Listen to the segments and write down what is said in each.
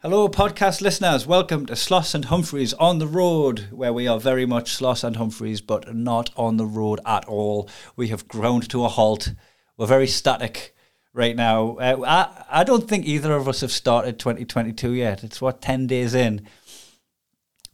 Hello, podcast listeners. Welcome to Sloss and Humphries on the road, where we are very much Sloss and Humphries, but not on the road at all. We have ground to a halt. We're very static right now. Uh, I, I don't think either of us have started 2022 yet. It's what, 10 days in.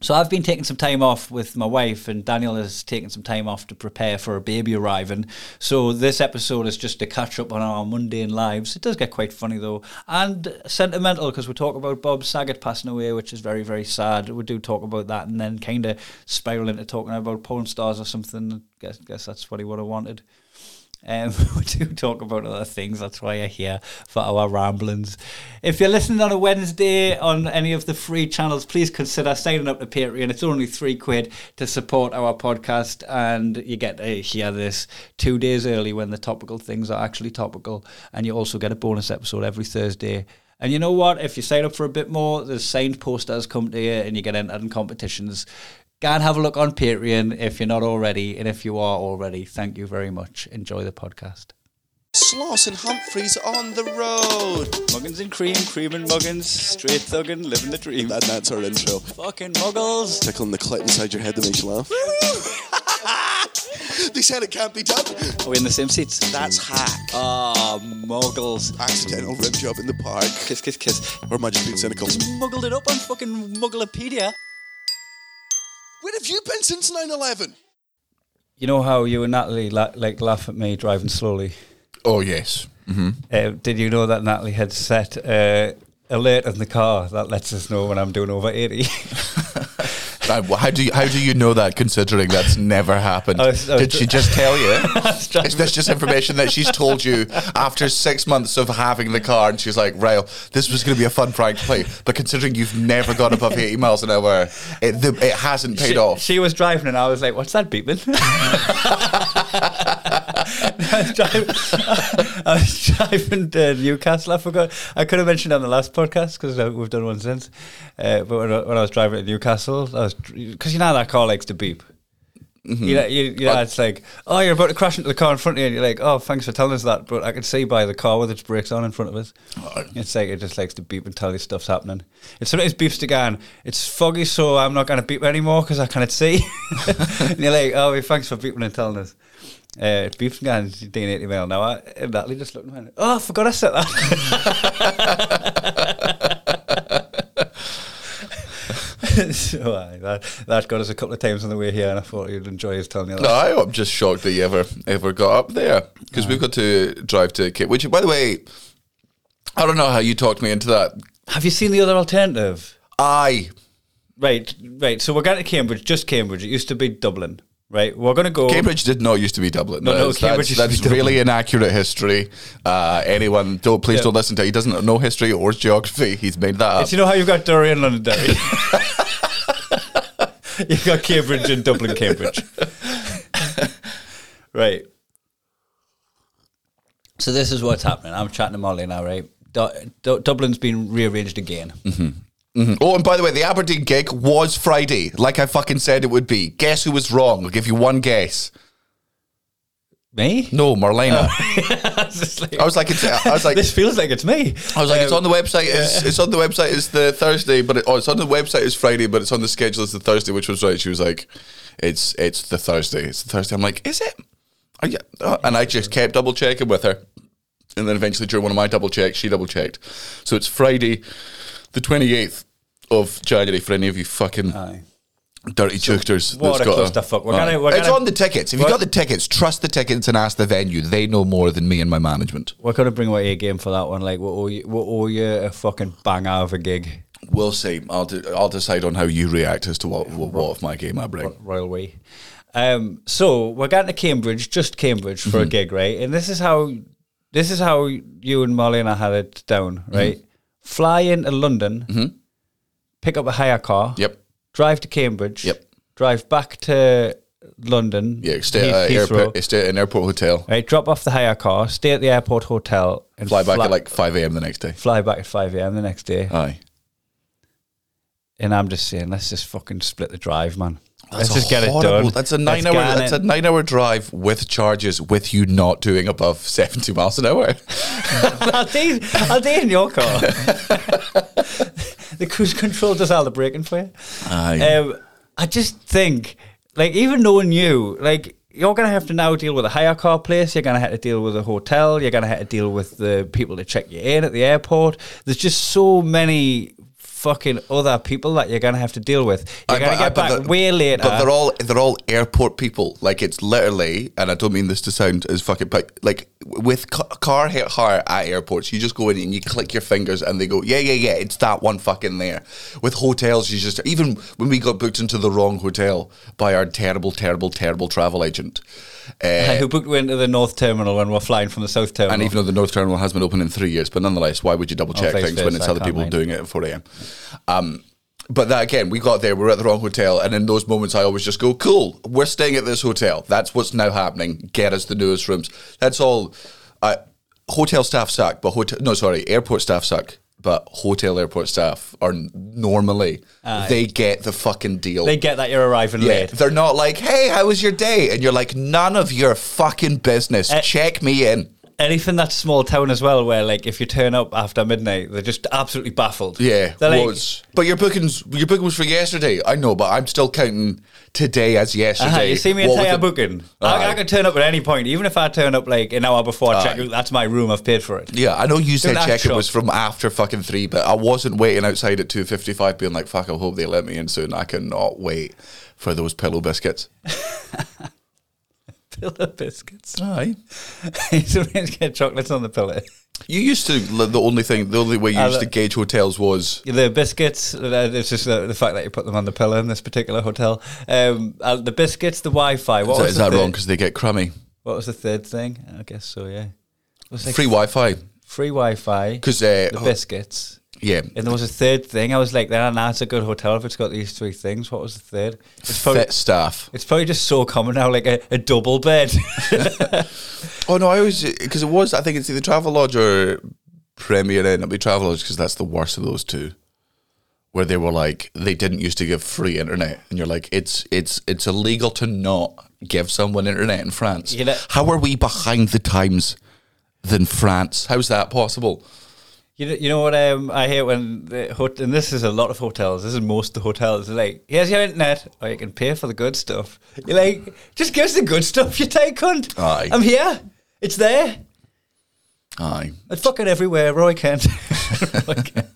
So I've been taking some time off with my wife, and Daniel has taken some time off to prepare for a baby arriving. So this episode is just to catch up on our mundane lives. It does get quite funny though, and sentimental because we talk about Bob Saget passing away, which is very very sad. We do talk about that, and then kind of spiral into talking about porn stars or something. Guess guess that's what he would have wanted. Um, we do talk about other things. That's why you're here for our ramblings. If you're listening on a Wednesday on any of the free channels, please consider signing up to Patreon. It's only three quid to support our podcast, and you get to hear this two days early when the topical things are actually topical. And you also get a bonus episode every Thursday. And you know what? If you sign up for a bit more, there's signed posters come to you, and you get entered in competitions. Go and have a look on Patreon if you're not already, and if you are already, thank you very much. Enjoy the podcast. Sloss and Humphries on the road. Muggins and cream, cream and muggins, straight thuggin', living the dream. And that's our intro. Fucking muggles. Tickling the clit inside your head that makes you laugh. they said it can't be done. Are we in the same seats? That's hack. Ah, muggles. Accidental rim job in the park. Kiss, kiss, kiss. Or am I just being cynical? Muggled it up on fucking Mugglepedia. Where have you been since 9 11? You know how you and Natalie la- like laugh at me driving slowly? Oh yes. Uh, did you know that Natalie had set uh, alert in the car that lets us know when I'm doing over 80? How do you how do you know that? Considering that's never happened, I was- I was did she just tell you? Is this just information that she's told you after six months of having the car? And she's like, "Rail, this was going to be a fun prank to play, but considering you've never gone above eighty miles an hour, it the, it hasn't paid she, off." she was driving and I was like, what's that beeping? I, was driving, I was driving to Newcastle. I forgot. I could have mentioned on the last podcast because we've done one since. Uh, but when I, when I was driving to Newcastle, I was because you know that car likes to beep. You know, you, you know, it's like, oh, you're about to crash into the car in front of you, and you're like, oh, thanks for telling us that. But I can see by the car with its brakes on in front of us. It's like it just likes to beep and tell you stuff's happening. It sometimes beeps again. It's foggy, so I'm not going to beep anymore because I can't see. and you're like, oh, well, thanks for beeping and telling us. Uh, it beeps again. It's doing 80 mile an hour. And Natalie just looked at me. Oh, I forgot I said that. so aye, that that got us a couple of times on the way here, and I thought you'd enjoy us telling you that. No, I- I'm just shocked that you ever ever got up there because we've got to drive to Cape. Which, by the way, I don't know how you talked me into that. Have you seen the other alternative? I Right, right. So we're going to Cambridge, just Cambridge. It used to be Dublin, right? We're going to go. Cambridge did not used to be Dublin. No, no, that's, Cambridge that's, used to be that's really inaccurate history. Uh, anyone, don't please Yeah. don't listen to. It. He doesn't know history or geography. He's made that up. It's, you know how you've got Derry and Londonderry? you've got Cambridge and Dublin, Cambridge. right. So this is what's happening. I'm chatting to Molly now, right? Du- Du- Dublin's been rearranged again. Mhm. Oh, and by the way, the Aberdeen gig was Friday, like I fucking said it would be. Guess who was wrong? I'll give you one guess. Me? No, Marlena. It's just like- I was like, it's, I was like, this feels like it's me. I was like, it's Um, on the website. It's, it's on the website. It's the Thursday, but it, oh, it's on the website. It's Friday, but it's on the schedule. It's the Thursday, which was right. She was like, it's it's the Thursday. It's the Thursday. I'm like, is it? Are you? oh, and I just kept double checking with her, and then eventually during one of my double checks, she double checked. So it's Friday, the 28th of January. For any of you fucking Aye. dirty chuchters, what a clusterfuck. We're gonna- we're it's gonna- on the tickets. If you What- got the tickets, trust the tickets and ask the venue. They know more than me and my management. We're going to bring away a game for that one. Like, we'll owe you, we'll owe you a fucking banger of a gig. We'll see. I'll de- I'll decide on how you react as to what what, what of my game I bring. Royal Way. Um, so we're going to Cambridge, just Cambridge for a gig, right? And this is how this is how you and Molly and I had it down, right? Fly into London, pick up a hire car, Yep. drive to Cambridge, Yep. drive back to London, Yeah. Stay at Heath- uh, airport. Stay at an airport hotel. right? Drop off the hire car, stay at the airport hotel, and Fly back at like five a.m. the next day. fly back at five a.m. the next day. Aye. And I'm just saying, let's just fucking split the drive, man. That's let's just get horrible- it done. That's a Let's nine hour. get That's a nine hour drive with charges, with you not doing above seventy miles an hour. I'll do, I'll do in your car. the cruise control does all the braking for you. Aye. Um, I just think, like, even knowing you, like, you're going to have to now deal with a hire car place. You're going to have to deal with a hotel. You're going to have to deal with the people to check you in at the airport. There's just so many fucking other people that you're going to have to deal with. You're I- to but- get but back way later. But they're all they're all airport people. Like it's literally, and I don't mean this to sound as fucking, but like with ca- car hire at airports, you just go in and you click your fingers, and they go, yeah, yeah, yeah, it's that one fucking there. With hotels, you just even when we got booked into the wrong hotel by our terrible, terrible, terrible travel agent. Uh, who booked you into the North Terminal when we're flying from the South Terminal? and even though the North Terminal has been open in three years, but nonetheless, why would you double check face things when it's other people mind. doing it at 4 a.m.? Um, but that again, we got there, we were at the wrong hotel, and in those moments, I always just go, cool, we're staying at this hotel. That's what's now happening. Get us the newest rooms. That's all. Uh, hotel staff suck, but hotel, no, sorry, airport staff suck. But hotel airport staff are normally they get the fucking deal. they get that you're arriving yeah, late. they're not like, "Hey, how was your day?" And you're like, "None of your fucking business. Eh. Check me in." Anything that's small town as well, where like if you turn up after midnight, they're just absolutely baffled. Yeah, they're like, was. But your bookings, your booking was for yesterday. I know, but I'm still counting today as yesterday. Uh-huh, you see me What entire booking. I, I could turn up at any point, even if I turn up like an hour before I check Aye. That's my room. I've paid for it. Yeah, I know you said Don't check it was from after fucking three, but I wasn't waiting outside at two fifty five, being like, "Fuck, I hope they let me in soon." I cannot wait for those pillow biscuits. Pillow biscuits. Aye. Sometimes get chocolates on the pillow. You used to the only thing, the only way you I used to gauge hotels was The biscuits. uh, It's just the, the fact that you put them on the pillow in this particular hotel. Um, uh, the biscuits, the Wi-Fi. What is that, was is that wrong because they get crummy? What was the third thing? I guess so. Yeah. Was Free Wi-Fi free Wi-Fi. because uh, the biscuits. Yeah, And there was a third thing. I was like, "Nah, nah, it's a good hotel if it's got these three things." What was the third? It's probably, fit staff. it's probably just so common now, like a, a double bed. Oh no, I always because it was. I think it's either Travelodge or Premier Inn. It'll be Travelodge because that's the worst of those two. Where they were like they didn't used to give free internet, and you're like, it's it's it's illegal to not give someone internet in France. You know- How are we behind the times than France? How's that possible? You know, you know what um, I hate when the hot and this is a lot of hotels. This is most of the hotels. Like, here's your internet, or you can pay for the good stuff. You're like, just give us the good stuff, you take cunt. Aye. I'm here. It's there. Aye. It's fucking everywhere. Roy Kent. Roy Kent.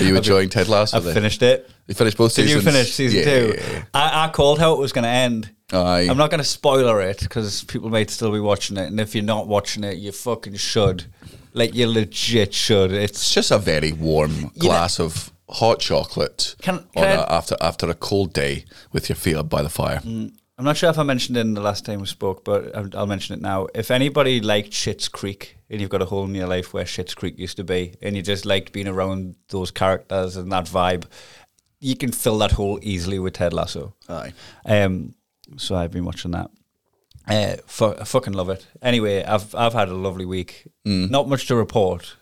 Are you enjoying Ted Lasso? I've finished it. You finished both Did seasons. you finish season Yeah, two? yeah, yeah. I, I called how it was going to end. Aye. I'm not going to spoiler it because people might still be watching it, and if you're not watching it, you fucking should. Like you legit should. It's It's just a very warm glass of hot chocolate Can- on can I- a, after after a cold day with your feet up by the fire. I'm not sure if I mentioned it in the last time we spoke, but I'll, I'll mention it now. If anybody liked Schitt's Creek and you've got a hole in your life where Schitt's Creek used to be, and you just liked being around those characters and that vibe, you can fill that hole easily with Ted Lasso. Aye. Um, so I've been watching that. Uh, fu- I fucking love it. Anyway, I've I've had a lovely week. Not much to report,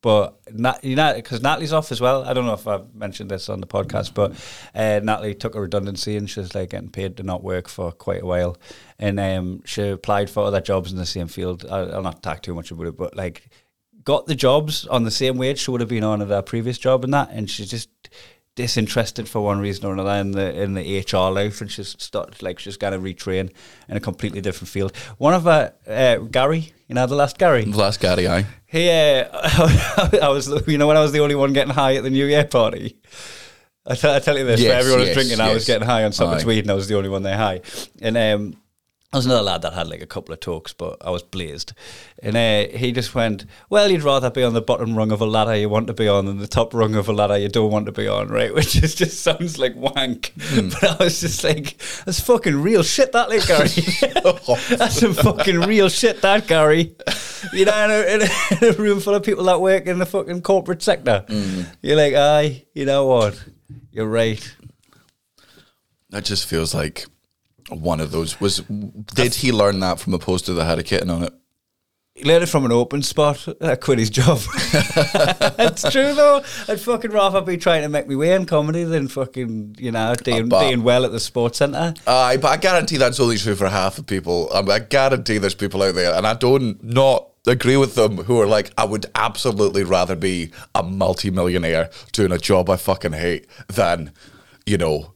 but Nat, you know, because Natalie's off as well. I don't know if I've mentioned this on the podcast, but uh, Natalie took a redundancy and she's like getting paid to not work for quite a while, and um, she applied for other jobs in the same field. I, I'll not talk too much about it, but like got the jobs on the same wage she would have been on at her previous job and that, and she just disinterested for one reason or another in the in the HR life, and she's started like she's going to retrain in a completely different field. One of her, uh, Gary, you know, the last Gary. The last Gary, aye. He, uh, I was, you know, when I was the only one getting high at the New Year party. I tell, you this, Yes, everyone was yes, drinking, I was getting high on something sweet, and I was the only one there high. And um, there was another lad that had like a couple of talks, but I was blazed. And uh, he just went, Well, you'd rather be on the bottom rung of a ladder you want to be on than the top rung of a ladder you don't want to be on, right? Which is, just sounds like wank. Hmm. But I was just like, That's fucking real shit, that, like, Gary. That's some fucking real shit, that, Gary. You know, in a, in, a, in a room full of people that work in the fucking corporate sector. You're like, Aye, you know what? You're right. That just feels like one of those. Was did he learn that from a poster that had a kitten on it? He learned it from an open spot. I quit his job. it's true though. I'd fucking rather be trying to make me way in comedy than fucking, you know, doing, but- doing well at the sports centre. Aye, but I guarantee that's only true for half of people. Um, I guarantee there's people out there, and I don't not agree with them who are like, I would absolutely rather be a multimillionaire doing a job I fucking hate than, you know,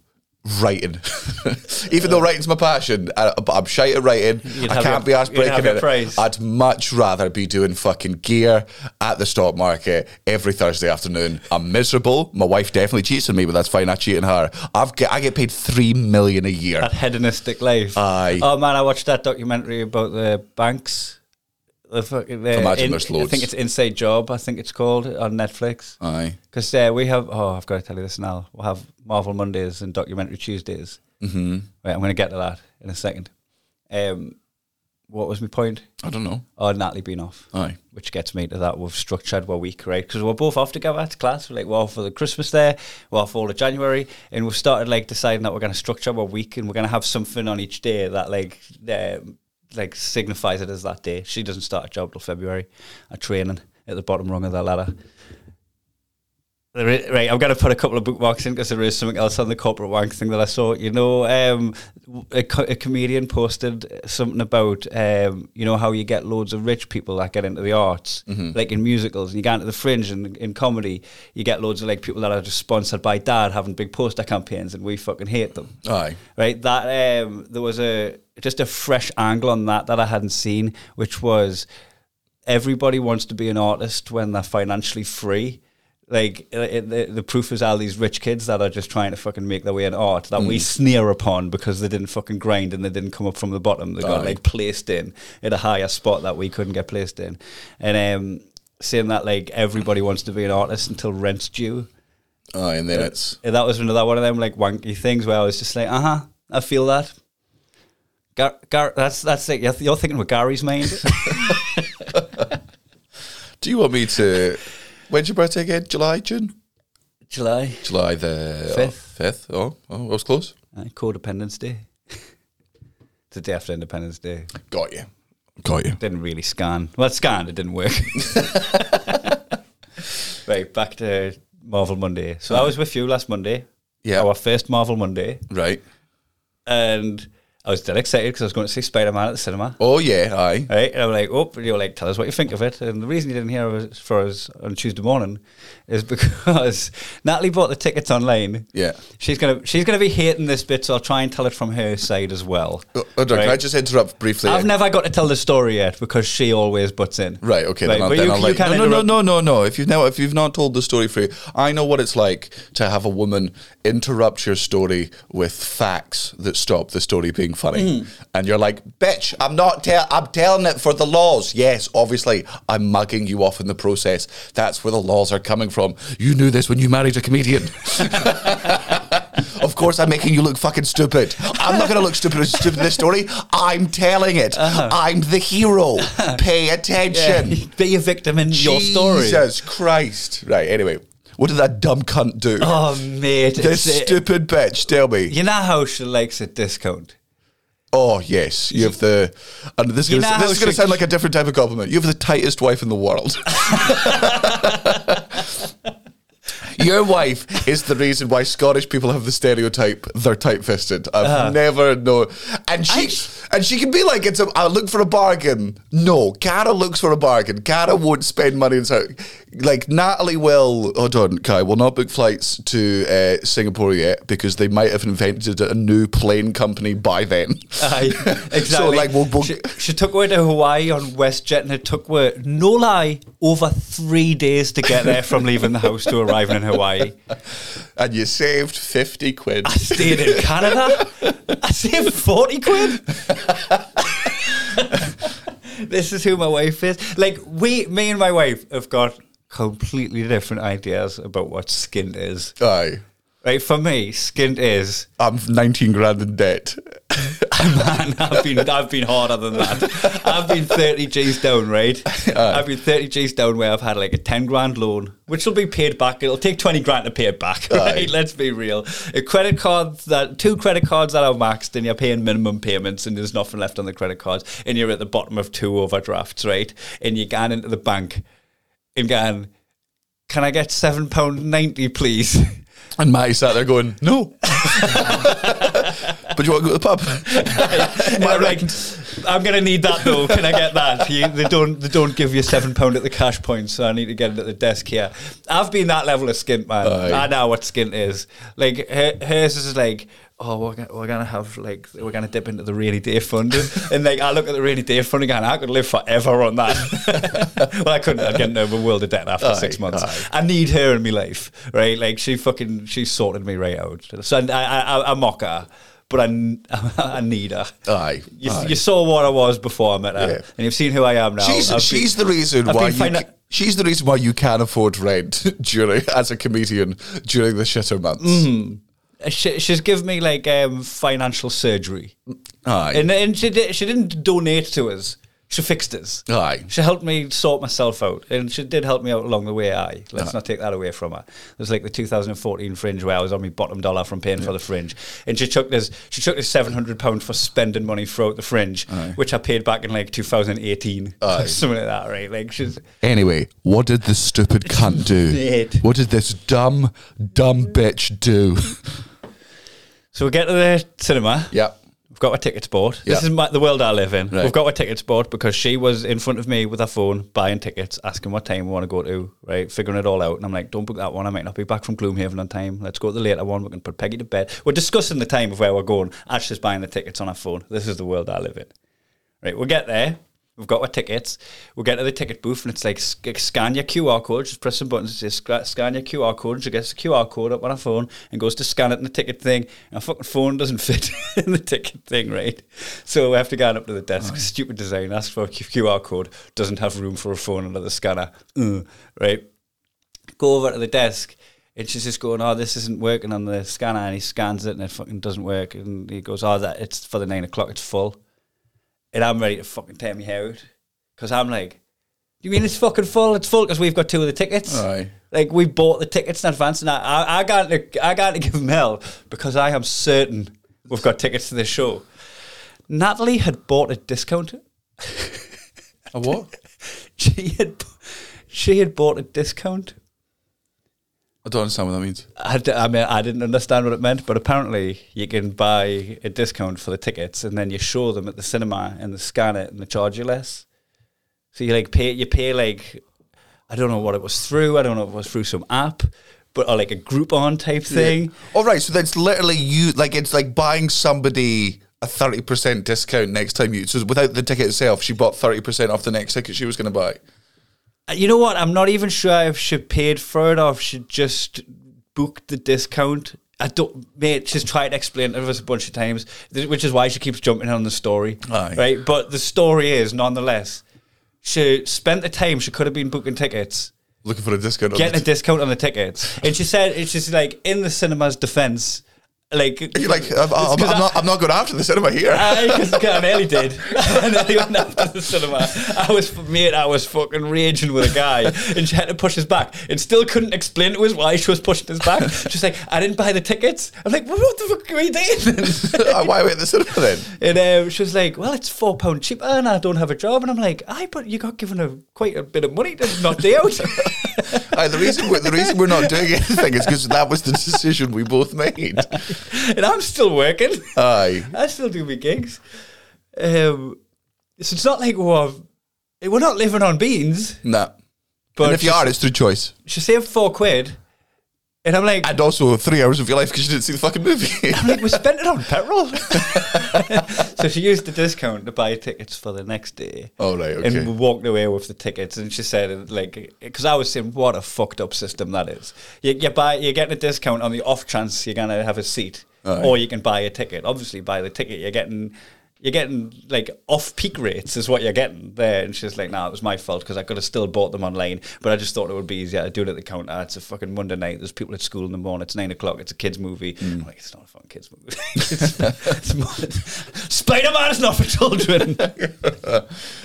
writing. Even though writing's my passion, I, but I'm shite at writing. You'd I can't your- be asked breaking it. praise. I'd much rather be doing fucking gear at the stock market every Thursday afternoon. I'm miserable. My wife definitely cheats on me, but that's fine. I cheat on her. I've get, I get paid three million a year. that hedonistic life. Aye. Oh man, I watched that documentary about the banks. The fucking, the Imagine in- there's I loads. think it's Inside Job. I think it's called on Netflix. Aye. Because uh, we have. Oh, I've got to tell you this now. We'll have Marvel Mondays and Documentary Tuesdays. Mm-hmm. Right, I'm going to get to that in a second. Um, what was my point? I don't know. Oh, Natalie being off. Aye. Which gets me to that we've structured our week, right? Because we're both off together to class. We're like, we're off for the Christmas there, we're off all of January, and we've started like deciding that we're going to structure our week and we're going to have something on each day that like uh, like signifies it as that day. She doesn't start a job till February. A training at the bottom rung of the ladder. There is, right, I'm going to put a couple of bookmarks in because there is something else on the corporate wank thing that I saw. You know, um, a, co- a comedian posted something about, um, you know, how you get loads of rich people that get into the arts, like in musicals, and you get into the fringe and in comedy, you get loads of like people that are just sponsored by dad having big poster campaigns, and we fucking hate them Aye. right? That um, there was a just a fresh angle on that that I hadn't seen, which was everybody wants to be an artist when they're financially free. Like uh, it, the, the proof is all these rich kids that are just trying to fucking make their way in art that we sneer upon because they didn't fucking grind and they didn't come up from the bottom. They got Aye. like placed in at a higher spot that we couldn't get placed in, and um, saying that like everybody wants to be an artist until rent's due. Aye. And then it's Yeah, that was another one of them like wanky things where I was just like, uh huh, I feel that. Gar, Gar, that's that's like you're, you're thinking with Gary's mind. Do you want me to? When's your birthday again? July, June? July, July the Fifth. Fifth. Oh, oh, I was close. uh, Codependence Day. it's the day after Independence Day. Got you. Got you. Didn't really scan. Well, it scanned. It didn't work. right, back to Marvel Monday. So I was with you last Monday. Yeah. Our first Marvel Monday, Right. and I was dead excited because I was going to see Spider Man at the cinema. Oh yeah. Aye. Right, and I'm like, oh, and you're like, tell us what you think of it. And the reason you didn't hear us for us on Tuesday morning is because Natalie bought the tickets online. Yeah. she's gonna she's gonna be hating this bit, so I'll try and tell it from her side as well. Oh, oh hold on, Can I just interrupt briefly? I've never got to tell the story yet because she always butts in. Right. Okay. Right, then then you- I'll you can no, no, no, no, no, no. If you've now, if you've not told the story for you, I know what it's like to have a woman interrupt your story with facts that stop the story being funny, Hmm. and you're like, "Bitch, I'm not. Tell- I'm telling it for the laws. Yes, obviously, I'm mugging you off in the process. That's where the laws are coming from. You knew this when you married a comedian." Of course, I'm making you look fucking stupid. I'm not going to look stupid stupid in this story. I'm telling it. I'm the hero. Pay attention. Yeah, be a victim in your story. Jesus Christ. Right, anyway. What did that dumb cunt do? Oh mate, this stupid bitch, tell me. You know how she likes a discount. Oh, yes. You have the. And this is You gonna- know this how is going to sound like a different type of compliment. You have the tightest wife in the world. Your wife is the reason why Scottish people have the stereotype they're tight fisted. I've Uh-huh. never known. And she and she can be like, it's a, I look for a bargain. No, Cara looks for a bargain. Cara won't spend money on so like Natalie will. Hold on, Kai will not book flights to uh, Singapore yet because they might have invented a new plane company by then. Aye, exactly. So like we'll, we'll she, she took her to Hawaii on WestJet and it took her, no lie, over three days to get there from leaving the house to arriving in Hawaii. and you saved fifty quid. I stayed in Canada. I saved 40 quid. this is who my wife is. Like, we, me and my wife have got completely different ideas about what skint is. Aye. Right, for me, skint is I'm 19 grand in debt. Man, I've been I've been harder than that. I've been thirty G's down, right? I've been thirty G's down where I've had like a ten grand loan, which will be paid back. It'll take twenty grand to pay it back, right? Let's be real. A credit card that two credit cards that are maxed, and you're paying minimum payments, and there's nothing left on the credit cards, and you're at the bottom of two overdrafts, right? And you're going into the bank and going, "Can I get seven pound ninety, please?" And Matty sat there going, no. but you want to go to the pub? I'm like, I'm gonna need that though. Can I get that? You, they don't. They don't give you seven pound at the cash point, so I need to get it at the desk here. I've been that level of skint, man. Aye. I know what skint is. Like her, hers is like. Oh, we're gonna, we're gonna have like we're gonna dip into the rainy day fund, and like I look at the rainy day fund again. I could live forever on that. well, I couldn't. I'd get into a world of debt after Aye, six months. aye. I need her in my life, right? Like she fucking she sorted me right out. So I I, I, I mock her, but I, I need her. Aye. You, aye. you saw what I was before I met her, Yeah. and you've seen who I am now. She's I've she's been- the reason I've why you. She's the reason why you can afford rent during as a comedian during the shitter months. Mm-hmm. She, she's given me like um, financial surgery, Aye. and and she did, she didn't donate to us. She fixed us. Aye. She helped me sort myself out, and she did help me out along the way. Aye, let's not take that away from her. There's like the 2014 fringe where I was on my bottom dollar from paying for the fringe, and she took this. She took this 700 pound for spending money throughout the fringe, which I paid back in like 2018, Aye. something like that. Right, like she's Anyway, what did this stupid cunt do? What did this dumb, dumb bitch do? So we get to the cinema. yeah. We've got our tickets bought. This Yeah. is my, the world I live in. Right. We've got our tickets bought because she was in front of me with her phone buying tickets, asking what time we want to go to, right? Figuring it all out. And I'm like, don't book that one. I might not be back from Gloomhaven on time. Let's go to the later one. We can put Peggy to bed. We're discussing the time of where we're going. Ashley's buying the tickets on her phone. This is the world I live in. Right, we'll get there. We've got our tickets. We'll get to the ticket booth and it's like sc- scan your QR code. Just press some buttons. It says scan your QR code. And she gets the QR code up on her phone and goes to scan it in the ticket thing. And her fucking phone doesn't fit in the ticket thing, right? So we have to go up to the desk. Stupid design. Ask for a QR code. Doesn't have room for a phone under the scanner. Uh, right? Go over to the desk. And she's just going, oh, this isn't working on the scanner. And he scans it and it fucking doesn't work. And he goes, oh, that it's for the nine o'clock. It's full and I'm ready to fucking tear me hair out because I'm like, Do you mean it's fucking full? It's full because we've got two of the tickets. Aye. Like we bought the tickets in advance, and I, I, I got to, I got to give him hell because I am certain we've got tickets to this show. Natalie had bought a discount. A what? She had, she had bought a discount. I don't understand what that means. I, d- I mean, I didn't understand what it meant, but apparently you can buy a discount for the tickets, and then you show them at the cinema, and they scan it, and they charge you less. So you like pay, you pay like, I don't know what it was through. I don't know if it was through some app, but or like a Groupon type thing. All right, so that's literally you. Like it's like buying somebody a thirty percent discount next time you. So without the ticket itself, she bought thirty percent off the next ticket she was going to buy. You know what? I'm not even sure if she paid for it or if she just booked the discount. I don't, mate. She's tried to explain it to us a bunch of times, which is why she keeps jumping on the story. Aye. Right, but the story is nonetheless, she spent the time she could have been booking tickets, Looking for a discount. getting a discount on the tickets, and she said it's just like in the cinema's defense, like You're like, I'm, I'm, I'm, not, I'm not going after the cinema here. because I nearly did. I nearly went after the cinema. I was, mate, I was fucking raging with a guy, and she had to push his back, and still couldn't explain to us why she was pushing his back. She's like, I didn't buy the tickets. I'm like, well, what the fuck are you doing? then?" Why are we at the cinema then? and um, she was like, well, it's four pound cheaper, and I don't have a job. And I'm like, I, but you got given a quite a bit of money to not day out. Aye, the reason we're, the reason we're not doing anything is because that was the decision we both made. and I'm still working. Aye. I still do my gigs. Um, so it's not like we're we're not living on beans. Nah. But and if you are, it's through choice. she saved four quid, and I'm like, And also three hours of your life because you didn't see the fucking movie. I'm like, we spent it on petrol. so she used the discount to buy tickets for the next day. Oh, right, okay. And we walked away with the tickets, and she said, like, because I was saying, what a fucked up system that is. You, you buy, you're getting a discount on the off chance you're gonna have a seat, or you can buy a ticket. Obviously, buy the ticket. You're getting. You're getting like off peak rates is what you're getting there, and she's like, "Nah, it was my fault because I could have still bought them online, but I just thought it would be easier to do it at the counter. It's a fucking Monday night. There's people at school in the morning. It's nine o'clock. It's a kids movie. I'm like, it's not a fucking kids movie. Spider Man is not for children.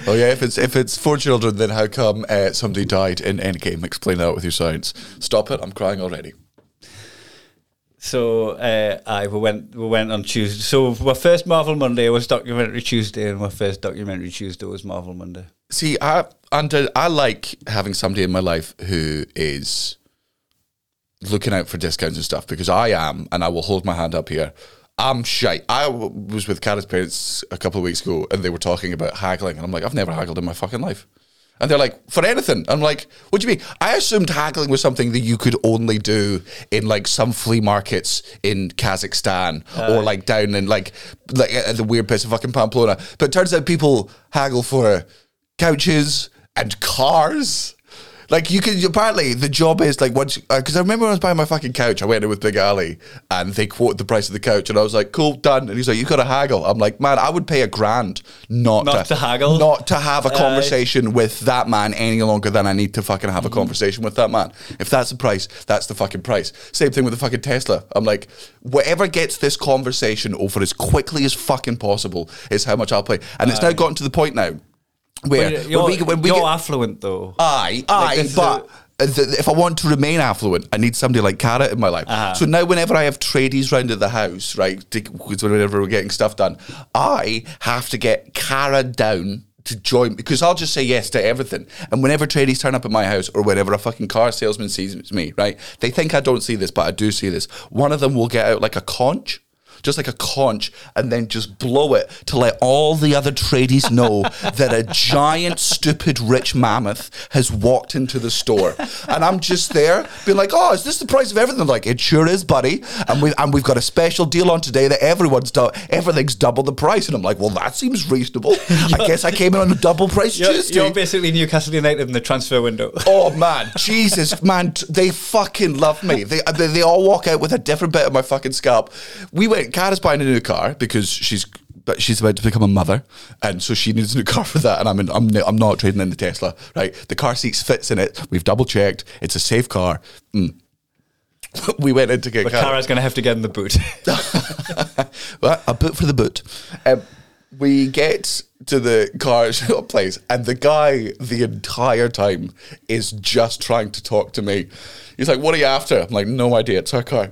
oh yeah, if it's if it's for children, then how come uh, somebody died in Endgame? Explain that with your science. Stop it! I'm crying already. So uh, I we went we went on Tuesday. So my first Marvel Monday was documentary Tuesday, and my first documentary Tuesday was Marvel Monday. See, I and I like having somebody in my life who is looking out for discounts and stuff because I am, and I will hold my hand up here. I'm shy. I was with Kara's parents a couple of weeks ago, and they were talking about haggling, and I'm like, I've never haggled in my fucking life. And they're like, for anything. I'm like, what do you mean? I assumed haggling was something that you could only do in like some flea markets in Kazakhstan uh, or like down in like like at the weird place of fucking Pamplona. But it turns out people haggle for couches and cars. Like you can apparently the job is like once uh, because I remember when I was buying my fucking couch, I went in with Big Ali and they quoted the price of the couch and I was like, cool, done. And he's like, you got to haggle. I'm like, man, I would pay a grand not, Not to haggle? not to have a conversation with that man any longer than I need to fucking have a mm-hmm. conversation with that man. If that's the price, that's the fucking price. Same thing with the fucking Tesla. I'm like, whatever gets this conversation over as quickly as fucking possible is how much I'll pay. And it's now gotten to the point now where you're, when we, when we you're get, affluent though. Aye, aye, this is but if I want to remain affluent, I need somebody like Cara in my life. Uh-huh. So now, whenever I have tradies round at the house, right, to, 'cause whenever we're getting stuff done, I have to get Cara down to join because I'll just say yes to everything. And whenever tradies turn up at my house or whenever a fucking car salesman sees me, right, they think I don't see this, but I do see this. One of them will get out like a conch just like a conch, and then just blow it to let all the other tradies know that a giant, stupid, rich mammoth has walked into the store. And I'm just there being like, oh, is this the price of everything? Like, it sure is, buddy. And, we, and we've got a special deal on today that everyone's du- everything's double the price. And I'm like, well, that seems reasonable. I guess I came in on a double price You're, Tuesday. you're basically Newcastle United in the transfer window. Oh man, Jesus, man, they fucking love me. They, they they all walk out with a different bit of my fucking scalp. We went. Kara's buying a new car because she's but she's about to become a mother, and so she needs a new car for that. And I'm in, I'm I'm not trading in the Tesla. Right, the car seats fits in it. We've double checked. It's a safe car. Mm. we went in to get But Cara. Cara's going to have to get in the boot. well, a boot for the boot. Um, we get to the car shop place, and the guy the entire time is just trying to talk to me. He's like, "What are you after?" I'm like, "No idea. It's her car."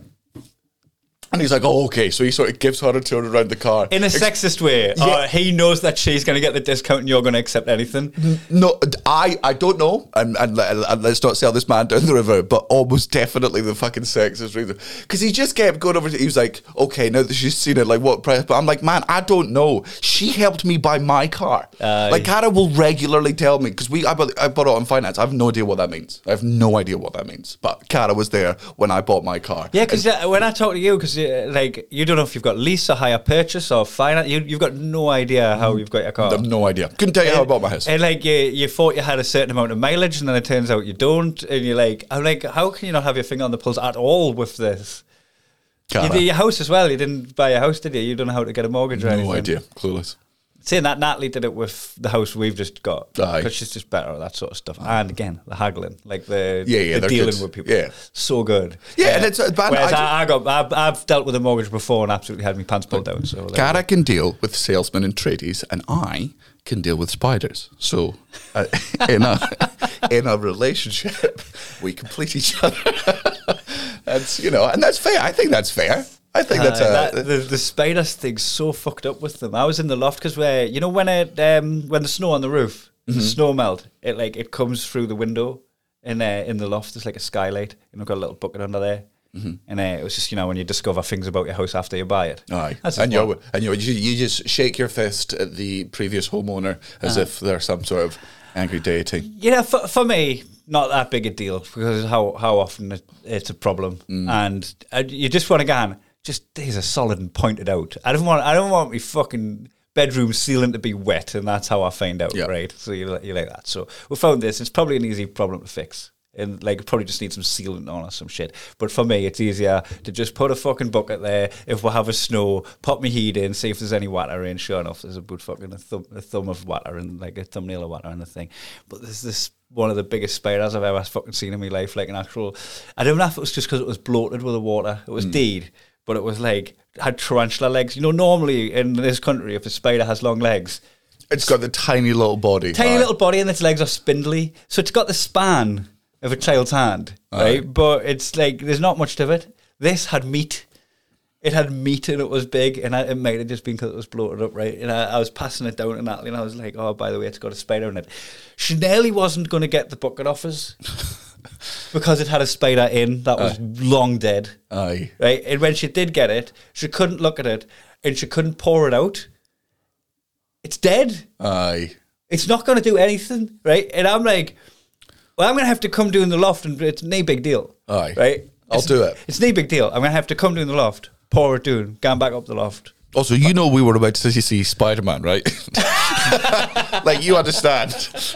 And he's like, "Oh, okay." So he sort of gives her a tour around the car. In a Ex- sexist way. Yeah. Uh, he knows that she's going to get the discount and you're going to accept anything. No, I, I don't know, and, and, and let's not sell this man down the river, but almost definitely the fucking sexist reason. Because he just kept going over to, he was like, okay, now that she's seen it, like what price? But I'm like, man, I don't know. She helped me buy my car. Aye. like, Cara will regularly tell me, because we I bought, I bought it on finance. I have no idea what that means. I have no idea what that means. But Cara was there when I bought my car. Yeah, because when I talk to you, because like you don't know if you've got lease or hire purchase or finance, you, you've got no idea how mm. you've got your car. I have no idea. Couldn't tell you how I bought my house. And like you, you thought you had a certain amount of mileage, and then it turns out you don't. And you're like, I'm like, how can you not have your finger on the pulse at all with this? You your house as well. You didn't buy a house, did you? You don't know how to get a mortgage or anything. no idea. Clueless. Saying that, Natalie did it with the house we've just got. Because she's just better at that sort of stuff. And again, the haggling, like the, Yeah, yeah, the dealing good. with people. Yeah. So good. Yeah, and it's a bad- Whereas I I, I got, I've, I've dealt with a mortgage before and absolutely had my pants pulled down. So Cara can deal with salesmen and tradies, and I can deal with spiders. So, uh, in a in a relationship, we complete each other. that's you know, and that's fair. I think that's fair. I think that's Uh, a, that, the, the spider thing's so fucked up with them. I was in the loft because where you know when it um, when the snow on the roof, Mm-hmm. the snow melt, it like it comes through the window in uh, in the loft. There's like a skylight, and I've got a little bucket under there. And uh, it was just you know when you discover things about your house after you buy it. Aye, and you and you you just shake your fist at the previous homeowner as Uh-huh. if they're some sort of angry deity. Yeah, for, for me, not that big a deal because how how often it, it's a problem, Mm. and uh, you just want to go just these are solid and pointed out. I don't want I don't want my fucking bedroom ceiling to be wet, and that's how I find out, Yeah. right? So you you like that. So we found this. It's probably an easy problem to fix. And like, probably just need some sealant on or some shit. But for me, it's easier to just put a fucking bucket there. If we have a snow, pop my heat in, see if there's any water in. Sure enough, there's a good fucking a thumb, a thumb of water and like a thumbnail of water and the thing. But there's this one of the biggest spiders I've ever fucking seen in my life. Like an actual, I don't know if it was just because it was bloated with the water. It was hmm. deed, but it was like had tarantula legs. You know, normally in this country, if a spider has long legs, It's got the tiny little body. tiny Aye. little body and its legs are spindly. So it's got the span of a child's hand, right? But it's like there's not much to it. This had meat. It had meat and it was big, and I, it might have just been because it was bloated up, right? And I, I was passing it down to Natalie, and I was like, "Oh, by the way, it's got a spider in it." She nearly wasn't going to get the bucket off us. because it had a spider in that was oh. long dead. Aye. Right, and when she did get it, she couldn't look at it, and she couldn't pour it out. It's dead. Aye. It's not going to do anything, right? And I'm like, well, I'm going to have to come down the loft, and it's no big deal. Aye. right. I'll It's- do it. It's no big deal. I'm going to have to come down the loft, pour it down, go back up the loft. Also, you know we were about to see Spider Man, right? like you understand,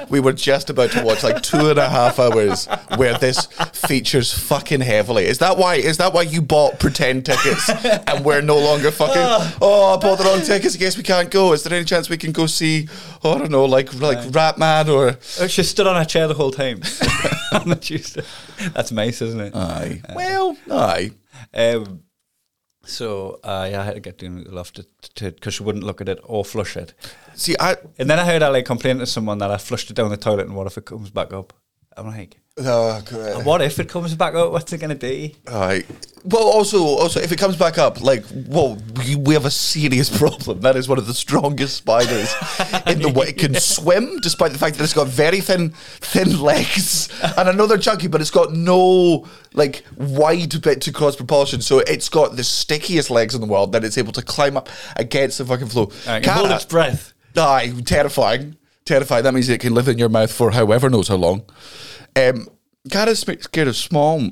we were just about to watch like two and a half hours where this features fucking heavily. Is that why? Is that why you bought pretend tickets and we're no longer fucking? Oh, I bought the wrong tickets. I guess we can't go. Is there any chance we can go see? Oh, I don't know, like like Rat Man or? Oh, She stood on her chair the whole time on the Tuesday. That's nice, isn't it? Aye. Well, aye. Um, so uh, yeah, I had to get down to the loft to because she wouldn't look at it or flush it. See, I. And then I heard like complain to someone that I flushed it down the toilet, and what if it comes back up? I'm like, Oh, God. what if it comes back up? What's it gonna do? Aye. Well, also, also, if it comes back up, like, well, we, we have a serious problem. That is one of the strongest spiders in the way. It can swim, despite the fact that it's got very thin, thin legs, and another chunky, but it's got no like wide bit to cross propulsion. So it's got the stickiest legs in the world that it's able to climb up against the fucking floor. Can hold its breath. Aye, terrifying. Terrifying. That means it can live in your mouth for however knows how long. Um, sp- scared of small.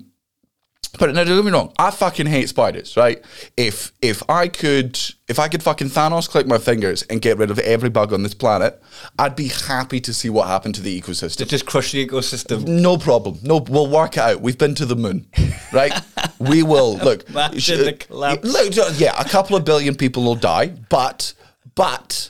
But now, don't get me wrong. I fucking hate spiders, right? If if I could, if I could fucking Thanos click my fingers and get rid of every bug on this planet, I'd be happy to see what happened to the ecosystem. To just crush the ecosystem. No problem. No, we'll work it out. We've been to the moon, right? we will look. Sh-. Look, yeah, a couple of billion people will die, but but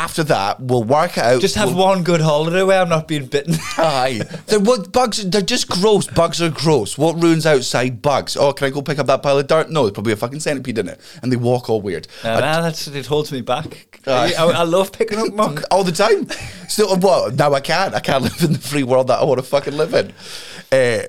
after that, we'll work it out. Just have We'll- one good holiday where I'm not being bitten. Aye, they're what bugs. They're just gross. Bugs are gross. What ruins outside bugs? Oh, can I go pick up that pile of dirt? No, there's probably a fucking centipede in it, and they walk all weird. Nah, nah, that's it holds me back. I, I love picking up muck. all the time. Still, well, now I can't. I can't live in the free world that I want to fucking live in. Uh,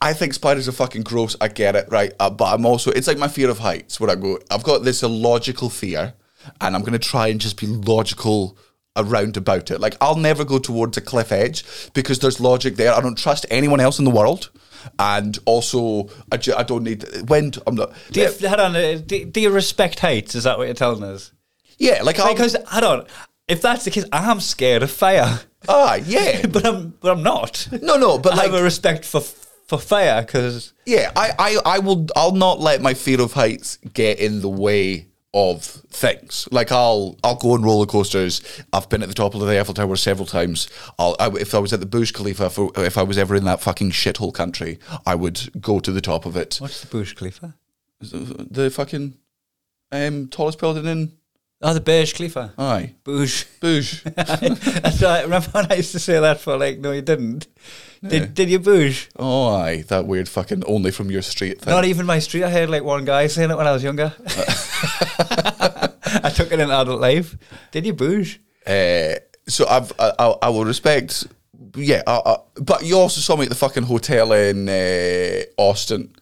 I think spiders are fucking gross. I get it, right? Uh, but I'm also, it's like my fear of heights where I go, I've got this illogical fear and I'm going to try and just be logical around about it. Like, I'll never go towards a cliff edge because there's logic there. I don't trust anyone else in the world. And also, I, ju- I don't need wind. I'm not. Do you, hold on, uh, do, do you respect heights? Is that what you're telling us? yeah, like I'll, Because hold on, if that's the case, I'm scared of fire, ah, yeah, but I'm but I'm not. no, no, but I like, have a respect for for fire because Yeah, I, I, I will. I'll not let my fear of heights get in the way of things. Like I'll, I'll go on roller coasters. I've been at the top of the Eiffel Tower several times. I'll, I, if I was at the Burj Khalifa, if, if I was ever in that fucking shithole country, I would go to the top of it. what's the Burj Khalifa? The fucking um, tallest building in. Oh, the Burj Khalifa. Aye. Burj. That's right. Remember when I used to say that for like, no, you didn't. Did did you Burj? oh, aye, that weird fucking only from your street thing. Not even my street. I heard like one guy saying it when I was younger. I took it in adult life. Did you Burj? Uh, so I've, I, I, I will respect, yeah. I, I, but you also saw me at the fucking hotel in uh, Austin,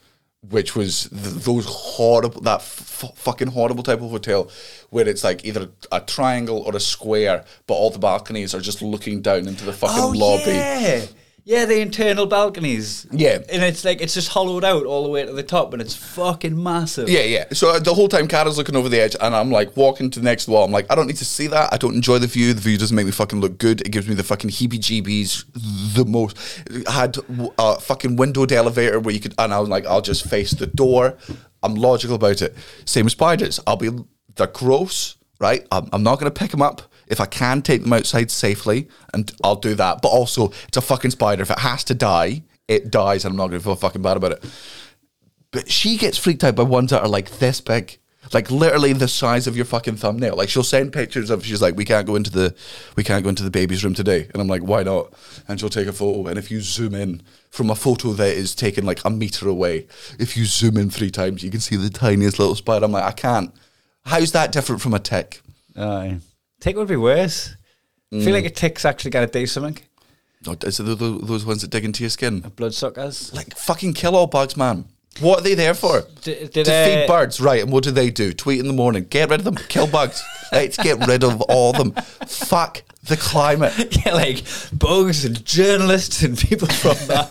which was th- those horrible, that f- fucking horrible type of hotel where it's like either a triangle or a square, but all the balconies are just looking down into the fucking oh, lobby. Oh, yeah. Yeah, the internal balconies. Yeah. And it's like, it's just hollowed out all the way to the top, and it's fucking massive. Yeah, yeah. So uh, the whole time, Carol's looking over the edge, and I'm like walking to the next wall. I'm like, I don't need to see that. I don't enjoy the view. The view doesn't make me fucking look good. It gives me the fucking heebie-jeebies. The most had a fucking windowed elevator where you could, and I was like, I'll just face the door. I'm logical about it. Same with spiders. I'll be they're gross, right? I'm, I'm not gonna pick them up. If I can take them outside safely, and I'll do that. But also, it's a fucking spider. If it has to die, it dies, and I'm not gonna feel fucking bad about it. But she gets freaked out by ones that are like this big. Like literally the size of your fucking thumbnail. Like she'll send pictures of she's like, We can't go into the we can't go into the baby's room today. And I'm like, Why not? And she'll take a photo and if you zoom in from a photo that is taken like a meter away, if you zoom in three times, you can see the tiniest little spider. I'm like, I can't. How's that different from a tick? Aye. Tick would be worse. I Mm. feel like a tick's actually going to do something. Oh, is it tho- tho- those ones that dig into your skin? Bloodsuckers. Like fucking kill all bugs, man. What are they there for? Did, to feed birds, right? And what do they do? Tweet in the morning. Get rid of them. Kill bugs. Let's get rid of all of them. Fuck the climate. yeah, like bugs and journalists and people from uh,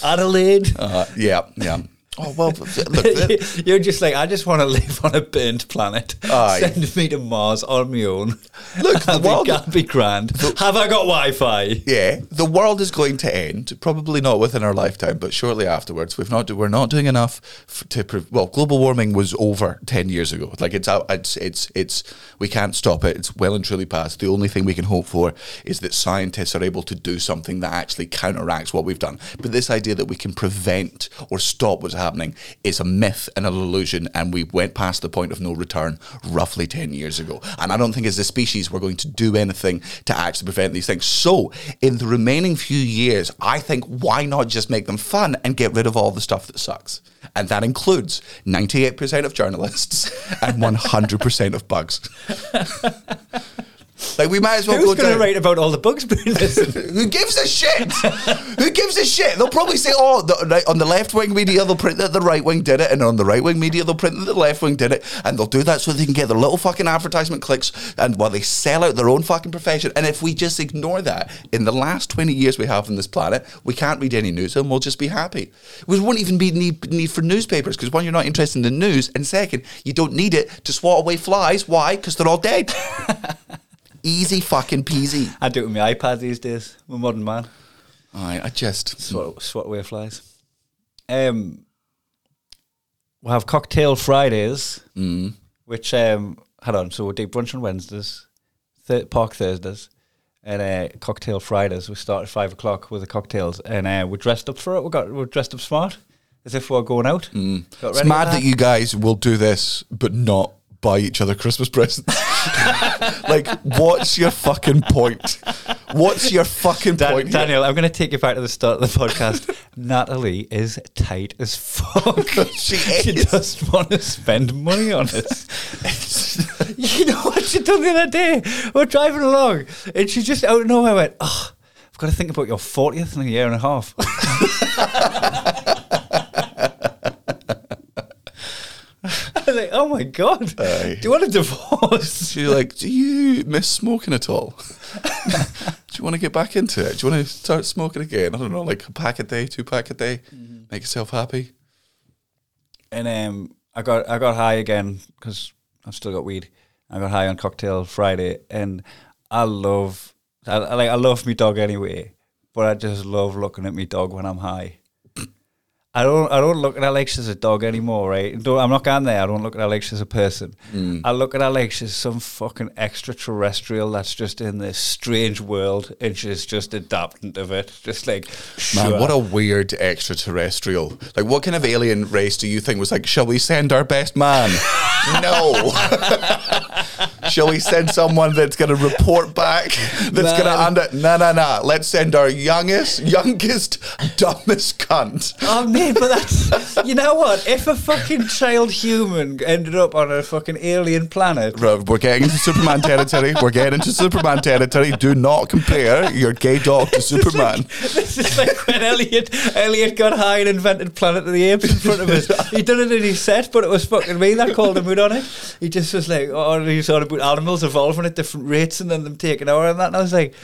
Adelaide. Uh, yeah, yeah. Oh well, look, you're just like, I just want to live on a burnt planet. Aye. Send me to Mars on my own. Look, the world- be, I'll be grand. Have I got Wi-Fi? yeah, the world is going to end. Probably not within our lifetime, but shortly afterwards. We've not. We're not doing enough f- to. Pre- well, global warming was over ten years ago. Like it's out. It's it's it's. We can't stop it. It's well and truly past. The only thing we can hope for is that scientists are able to do something that actually counteracts what we've done. But this idea that we can prevent or stop what's happening is a myth and an illusion, and we went past the point of no return roughly ten years ago. And I don't think as a species we're going to do anything to actually prevent these things. So in the remaining few years, I think why not just make them fun and get rid of all the stuff that sucks? And that includes 98% of journalists and 100% of bugs. like we might as well Who's go going to write about all the bugs? Who gives a shit? Who gives a shit? They'll probably say, "Oh, the, right, on the left wing media, they'll print that the right wing did it, and on the right wing media, they'll print that the left wing did it, and they'll do that so they can get their little fucking advertisement clicks, and while they sell out their own fucking profession. And if we just ignore that, in the last twenty years we have on this planet, we can't read any news, and we'll just be happy. We won't even be need need for newspapers because one, you're not interested in the news, and second, you don't need it to swat away flies. Why? Because they're all dead. Easy fucking peasy. I do it with my iPad these days. I'm a modern man. I, I just Swat, swat away flies. Um, we'll have cocktail Fridays, Mm. which um, hold on. So we do brunch on Wednesdays, th- park Thursdays, and uh, cocktail Fridays. We start at five o'clock with the cocktails, and uh, we're dressed up for it. We got we're dressed up smart, as if we're going out. Mm. It's mad for that you guys will do this, but not buy each other Christmas presents. like, what's your fucking point? What's your fucking Dan- point? here? Daniel, I'm going to take you back to the start of the podcast. Natalie is tight as fuck. She She doesn't want to spend money on it. you know what she done the other day? We're driving along, and she just out of nowhere went, "Oh, I've got to think about your 40th in a year and a half." I was like, "Oh my god, Aye. do you want a divorce?" She's like, do you miss smoking at all? do you want to get back into it? Do you want to start smoking again? I don't know, like a pack a day, two pack a day, Mm-hmm. make yourself happy. and um, I got I got high again because I've still got weed. I got high on cocktail Friday, and I love I, I like I love my dog anyway, but I just love looking at my dog when I'm high. I don't I don't look at Alex as a dog anymore, right? Don't, I'm not going there. I don't look at Alex as a person. Hmm. I look at Alex as some fucking extraterrestrial that's just in this strange world and she's just adapting to it. Just like Man, sure. what a weird extraterrestrial. Like, what kind of alien race do you think was like, shall we send our best man? no. shall we send someone that's going to report back? That's going to under. No, no, no. Let's send our youngest, youngest, dumbest cunt. Oh man, but that's you know what? If a fucking child human ended up on a fucking alien planet, Right, We're getting into Superman territory. We're getting into Superman territory. Do not compare your gay dog to Superman. this is like when Elliot Elliot got high and invented Planet of the Apes in front of us. He done it in his set, but it was fucking me that called him out on it. He just was like, oh, he's on about animals evolving at different rates and then them taking over and that. And I was like,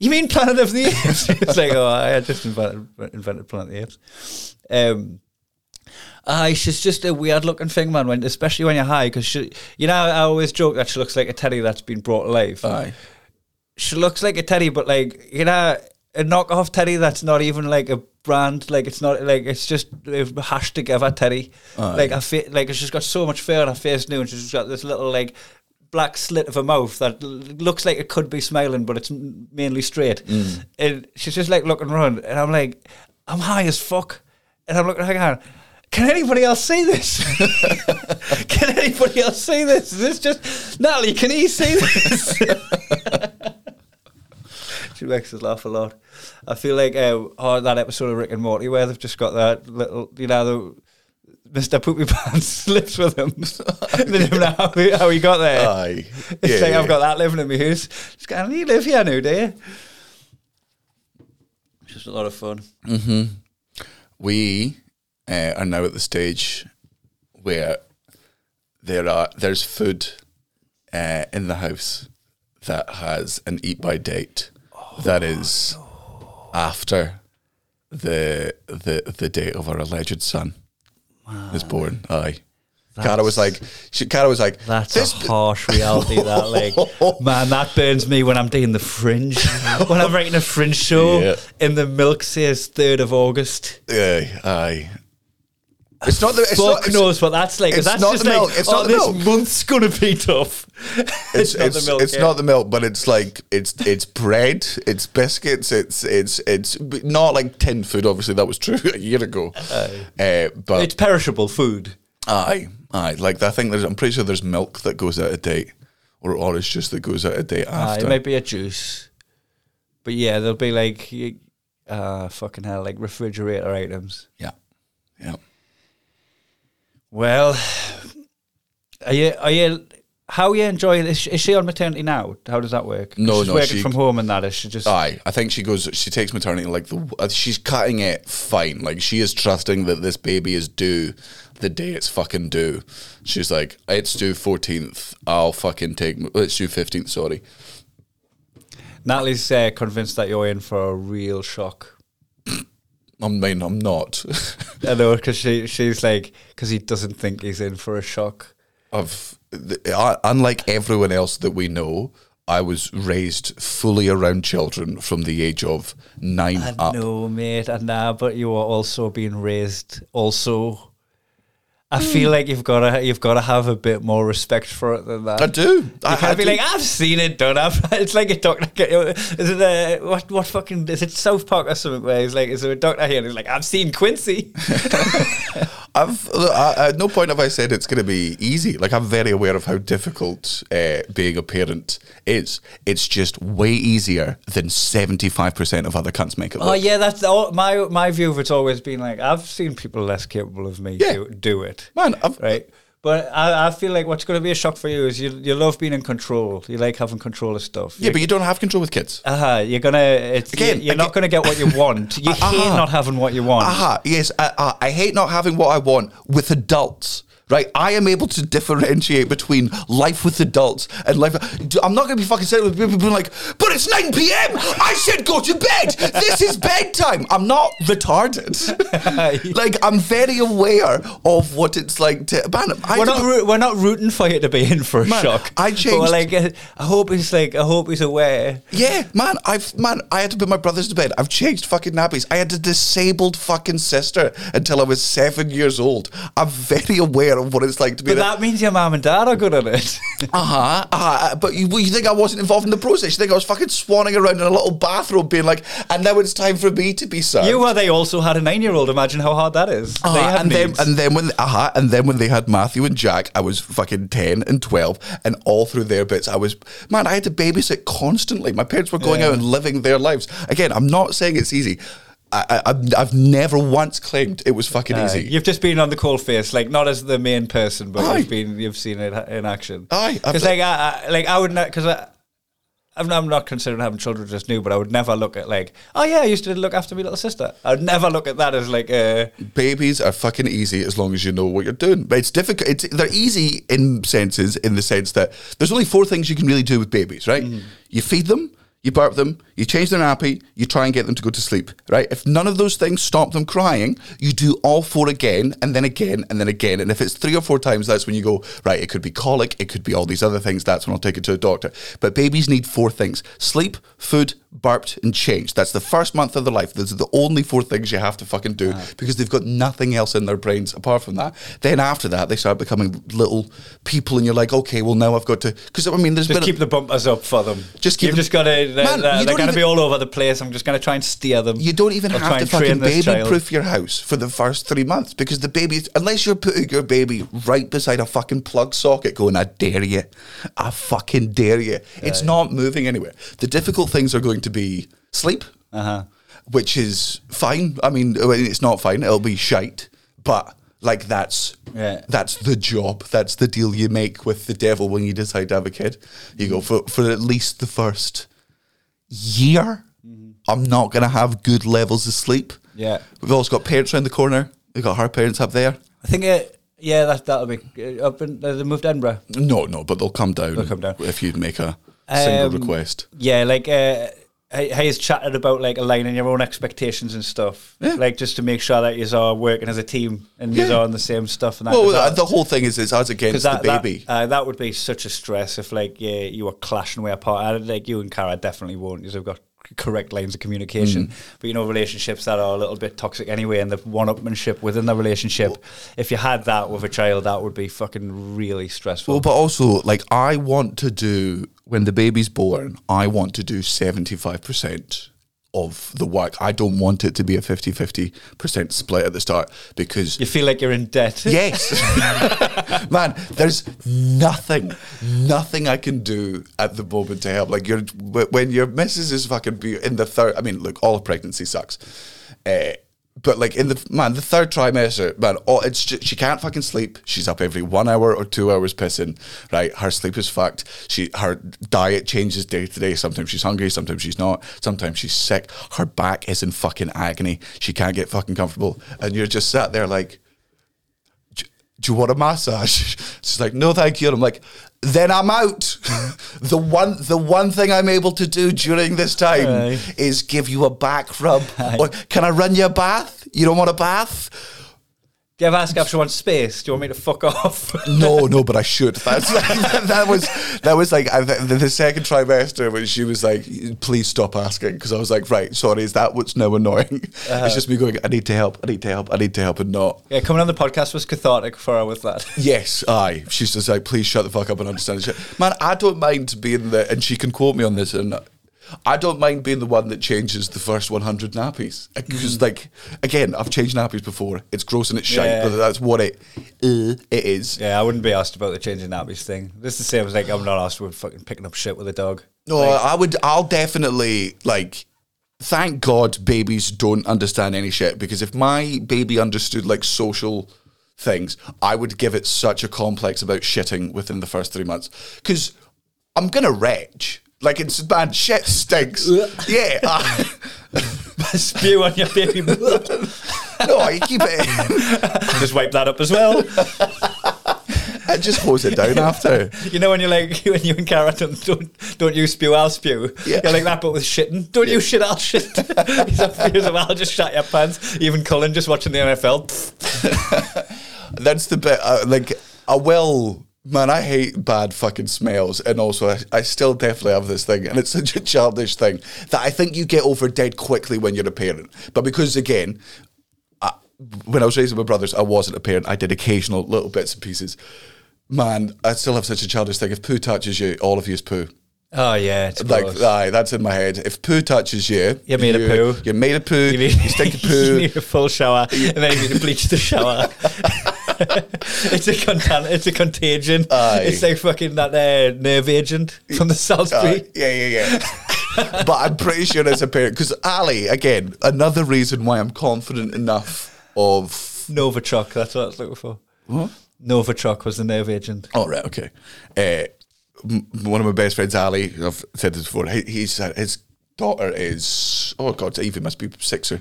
you mean Planet of the Apes? it's like, oh, I just invented, invented Planet of the Apes. Um, uh, she's just a weird looking thing, man. When especially when you're high, because she, you know, I always joke that she looks like a teddy that's been brought alive. Aye. She looks like a teddy, but like you know, a knockoff teddy that's not even like a brand. Like it's not like it's just a hashed together teddy. Like I feel like she's got so much fur on her face now, and she's got this little like black slit of a mouth that looks like it could be smiling, but it's mainly straight. And she's just like looking around, and I'm like, I'm high as fuck, and I'm looking at her Can anybody else see this? can anybody else see this? Is this just Natalie? Can he see this? she makes us laugh a lot. I feel like uh, oh, that episode of Rick and Morty where they've just got that little, you know, the Mr. Poopy Pants slips with him. they don't know how he, how he got there. Aye. It's Yeah, like yeah. I've got that living in my house. Just going, you live here now, do you? It's just a lot of fun. we uh, are now at the stage where there are there's food uh, in the house that has an eat by date that is after the the the date of our alleged son is born. Aye. Cara was like, she, Cara was like, That's this, a harsh reality. That like, man, that burns me when I'm doing the Fringe. when I'm writing a Fringe show, Yeah. and the milk says third of August. aye, aye. It's not the. It's Fuck not, knows what that's like. it's that's not the like, milk, it's oh, not the this milk. month's gonna be tough. it's, not it's, the milk, it's yeah. not the milk, but it's like it's it's bread, it's biscuits, it's it's it's not like tin food. Obviously, that was true a year ago. Uh, but It's perishable food. aye, aye, like I think there's. I'm pretty sure there's milk that goes out of date, or orange juice that goes out of date Uh, after. it might be a juice, but yeah, there'll be like, uh, fucking hell, like refrigerator items. yeah, yeah. Well, are you? Are you? How are you enjoying? Is she, is she on maternity now? How does that work? No, she's no, working she- from home and that. Is she just? Aye, I think she goes. She takes maternity like the. Uh, she's cutting it fine. Like she is trusting that this baby is due the day it's fucking due. She's like, it's due fourteenth. I'll fucking take. It's due fifteenth. Sorry. Natalie's uh, convinced that you're in for a real shock. I mean, I'm not. I know because she she's like because he doesn't think he's in for a shock. I've, I, unlike everyone else that we know, I was raised fully around children from the age of nine I up. know, mate, and nah, but you are also being raised. Also, I hmm. feel like you've got to you've got to have a bit more respect for it than that. I do. You I, can't I be do. like, I've seen it done. I've, it's like a doctor. Is it a, what? What fucking? Is it South Park or something? Where he's like, is there a doctor here? And he's like, I've seen Quincy. I've I, at no point have I said it's going to be easy. Like I'm very aware of how difficult uh, being a parent is. It's just way easier than seventy five percent of other cunts make it. oh look. yeah, that's all, my my view of it's always been like I've seen people less capable of me Yeah. do, do it. man. I've, right? But I, I feel like what's going to be a shock for you is you you love being in control. You like having control of stuff. Yeah, but you don't have control with kids. Uh huh. you're gonna it's Again, you're, you're not gonna get what you want. You hate Uh-huh. not having what you want. Aha, yes, I, I, I hate not having what I want with adults. Right, I am able to differentiate between life with adults and life. I'm not going to be fucking sitting with people being like, "But it's 9 p.m. I said go to bed. This is bedtime." I'm not retarded. like I'm very aware of what it's like to. Man, I we're not roo- we're not rooting for you to be in for a Man, shock. I changed- we're like, uh, I hope he's like, I hope he's aware. Yeah, man, I've man, I had to put my brothers to bed. I've changed fucking nappies. I had a disabled fucking sister until I was seven years old. I'm very aware of what it's like to be. But that means your mum and dad are good at it. uh huh. Uh, but you, you think I wasn't involved in the process? You think I was fucking swanning around in a little bathrobe, being like, and now it's time for me to be served. you were they also had a nine year old. Imagine how hard that is. Uh-huh, had and then needs. and then when uh and then when they had Matthew and Jack, I was fucking ten and twelve, and all through their bits, I was man. I had to babysit constantly. My parents were going Yeah. out and living their lives. Again, I'm not saying it's easy. I, I, I've- I've never once claimed it was fucking Uh, easy. You've just been on the cold face, like not as the main person, but Aye. you've been you've seen it in action. Aye, because like I, I like I would not because I. I'm not, I'm not considering having children just new, but I would never look at like, oh yeah, I used to look after my little sister. I would never look at that as like, uh, Babies are fucking easy as long as you know what you're doing. But it's difficult. It's they're easy in senses, in the sense that there's only four things you can really do with babies, right? You feed them, you burp them, you change their nappy, you try and get them to go to sleep, right? If none of those things stop them crying, you do all four again, and then again, and then again. And if it's three or four times, that's when you go, right, it could be colic, it could be all these other things, that's when I'll take it to a doctor. But babies need four things sleep, food, burped, and changed. That's the first month of their life. Those are the only four things you have to fucking do because they've got nothing else in their brains apart from that. Then after that, they start becoming little people, and you're like, okay, well, now I've got to. Because, I mean, there's just been. a- keep the bumpers up for them. Just keep You've them- just got to. Uh, Man, uh, you don't going to be all over the place. I'm just going to try and steer them. You don't even have to fucking baby-proof your house for the first three months because the baby, unless you're putting your baby right beside a fucking plug socket going, I dare you. I fucking dare you. It's not moving anywhere. The difficult things are going to be sleep, Uh-huh. which is fine. I mean, it's not fine, it'll be shite. But like that's Yeah. that's the job. That's the deal you make with the devil when you decide to have a kid. You go for for at least the first year. I'm not gonna have good levels of sleep. Yeah. We've also got parents around the corner. We've got her parents up there. I think it. Yeah, that that'll be uh, up in. Uh, they moved to Edinburgh. No, no, but they'll come down. They'll come down. if you'd make a single Um, request. Yeah, like uh, he's chatted about like aligning your own expectations and stuff. Yeah. Like just to make sure that you are working as a team and you Yeah. are on the same stuff. And that, Well, that- the whole thing is is us against that, the that- baby. uh, that would be such a stress if like yeah, you were clashing way apart. I, like you and Cara definitely won't because they've got correct lines of communication. Mm. But you know, relationships that are a little bit toxic anyway, and the one-upmanship within the relationship. if you had that with a child, that would be fucking really stressful. Well, but also, like, I want to do when the baby's born. I want to do seventy five percent of the work. I don't want it to be a 50-50% split at the start because you feel like you're in debt. Yes. Man, there's nothing, nothing I can do at the moment to help. Like, you're, when your missus is fucking be in the third, I mean, look, all pregnancy sucks. Uh, but like in the man, the third trimester, man, oh, it's just, she can't fucking sleep. She's up every one hour or two hours pissing. Right, her sleep is fucked. She her diet changes day to day. Sometimes she's hungry, sometimes she's not. Sometimes she's sick. Her back is in fucking agony. She can't get fucking comfortable, and you're just sat there like, "Do- you want a massage? She's like, no, thank you. And I'm like, then I'm out. the one, the one thing I'm able to do during this time Aye. is give you a back rub. Or, can I run you a bath? You don't want a bath? Do you ever ask if she wants space? Do you want me to fuck off? No, no, but I should. That's that was that was like I, the, the second trimester when she was like, "Please stop asking," because I was like, "Right, sorry, is that what's now annoying?" Uh-huh. It's just me going, "I need to help, I need to help, I need to help," and not. yeah, coming on the podcast was cathartic for her with that. Yes, aye. She's just like, please shut the fuck up and understand shit. Man, I don't mind being there, and she can quote me on this, and I don't mind being the one that changes the first 100 nappies. Because, like, again, I've changed nappies before. It's gross and it's shite, Yeah. but that's what it, uh, it is. Yeah, I wouldn't be asked about the changing nappies thing. This is the same as like I'm not asked with fucking picking up shit with a dog. No, I would, I'll definitely, like, thank God babies don't understand any shit, because if my baby understood, like, social things, I would give it such a complex about shitting within the first three months. Because I'm going to retch. Like, it's bad. Shit stinks. yeah. I- Spew on your baby. no, you keep it in. Just wipe that up as well. and just hose it down after. You know when you're like when you and Cara don't don't, don't you spew, I'll spew. Yeah. You're like that, but with shitting. Don't you shit, I'll shit. He's up he's like, I'll just shut your pants. Even Cullen just watching the NFL. That's the bit. Uh, like, I will. Man, I hate bad fucking smells, and also I, I still definitely have this thing, and it's such a childish thing that I think you get over dead quickly when you're a parent. But because again, I, when I was raising my brothers, I wasn't a parent. I did occasional little bits and pieces. Man, I still have such a childish thing. If poo touches you, all of you is poo. Oh yeah, it's Like, aye, that's in my head. If poo touches you, You're made of you- poo. You're made of poo. You You, need, stink of you poo. need a full shower, and then you need to bleach the shower. it's a contan- it's a contagion. Aye. It's like fucking that uh, nerve agent from the Uh, Salisbury. yeah, yeah, yeah. but I'm pretty sure as a parent, because Ali, again, another reason why I'm confident enough of. Novichok, that's what I was looking for. What? Novichok was the nerve agent. Oh, right, okay. Uh, m- one of my best friends, Ali, I've said this before, he, he's, uh, his daughter is, oh God, Evie must be six or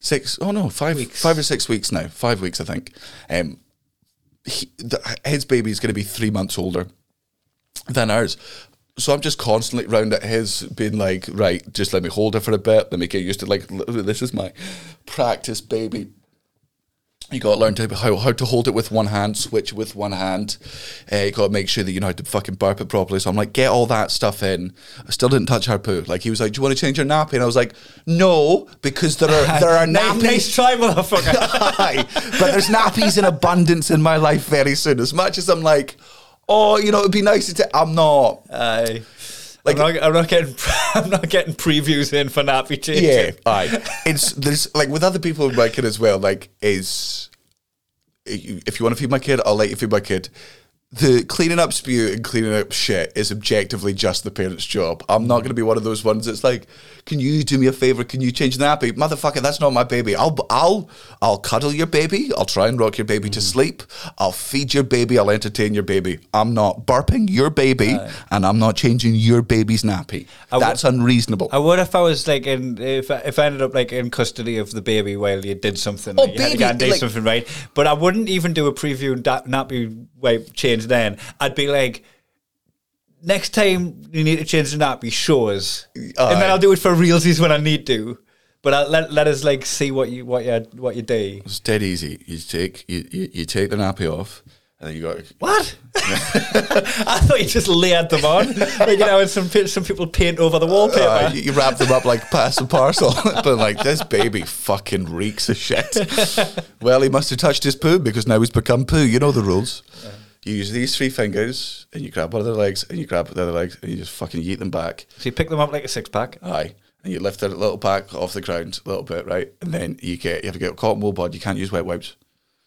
six, oh no, five, weeks. five or six weeks now, five weeks, I think. Um, he, the, his baby is going to be three months older than ours. So I'm just constantly round at his, being like, right, just let me hold her for a bit, let me get used to like, this is my practice baby. You got to learn to how, how to hold it with one hand, switch with one hand. Uh, you got to make sure that you know how to fucking burp it properly. So I'm like, get all that stuff in. I still didn't touch her poo. Like he was like, "Do you want to change your nappy?" And I was like, "No, because there are there are nappies." nice try, motherfucker. Aye, but there's nappies in abundance in my life very soon. As much as I'm like, oh, you know, it'd be nice to. T-. I'm not. Aye. Like- I'm, not, I'm not getting I'm not getting previews in for nappy changing. Yeah, aye. It's there's like with other people in my kid as well. Like, is if you want to feed my kid, I'll let you feed my kid. The cleaning up spew and cleaning up shit is objectively just the parent's job. I'm not mm. going to be one of those ones that's like, "Can you do me a favor? Can you change the nappy, motherfucker? That's not my baby. I'll I'll I'll cuddle your baby. I'll try and rock your baby to mm. sleep. I'll feed your baby. I'll entertain your baby. I'm not burping your baby, and I'm not changing your baby's nappy. I w- That's unreasonable. I would if I was like in if I, if I ended up like in custody of the baby while you did something. Oh, like, you had to baby, go and do like- something right. But I wouldn't even do a preview and da- nappy wipe change then. I'd be like. Next time you need to change the nappy, show us, and then I'll do it for realsies when I need to. But I'll let let us like see what you what you what you do. It's dead easy. You take you, you, you take the nappy off, and then you go. What? I thought you just layered them on, like you know, and some pe- some people paint over the wallpaper. Uh, you you wrap them up like pass and parcel, but like this baby fucking reeks of shit. well, he must have touched his poo because now he's become poo. You know the rules. You use these three fingers, and you grab one of their legs, and you grab the other legs, and you just fucking yeet them back. so you pick them up like a six pack. Aye. And you lift their little pack off the ground a little bit, right? And then you get you have to get a cotton wool bod. You can't use wet wipes.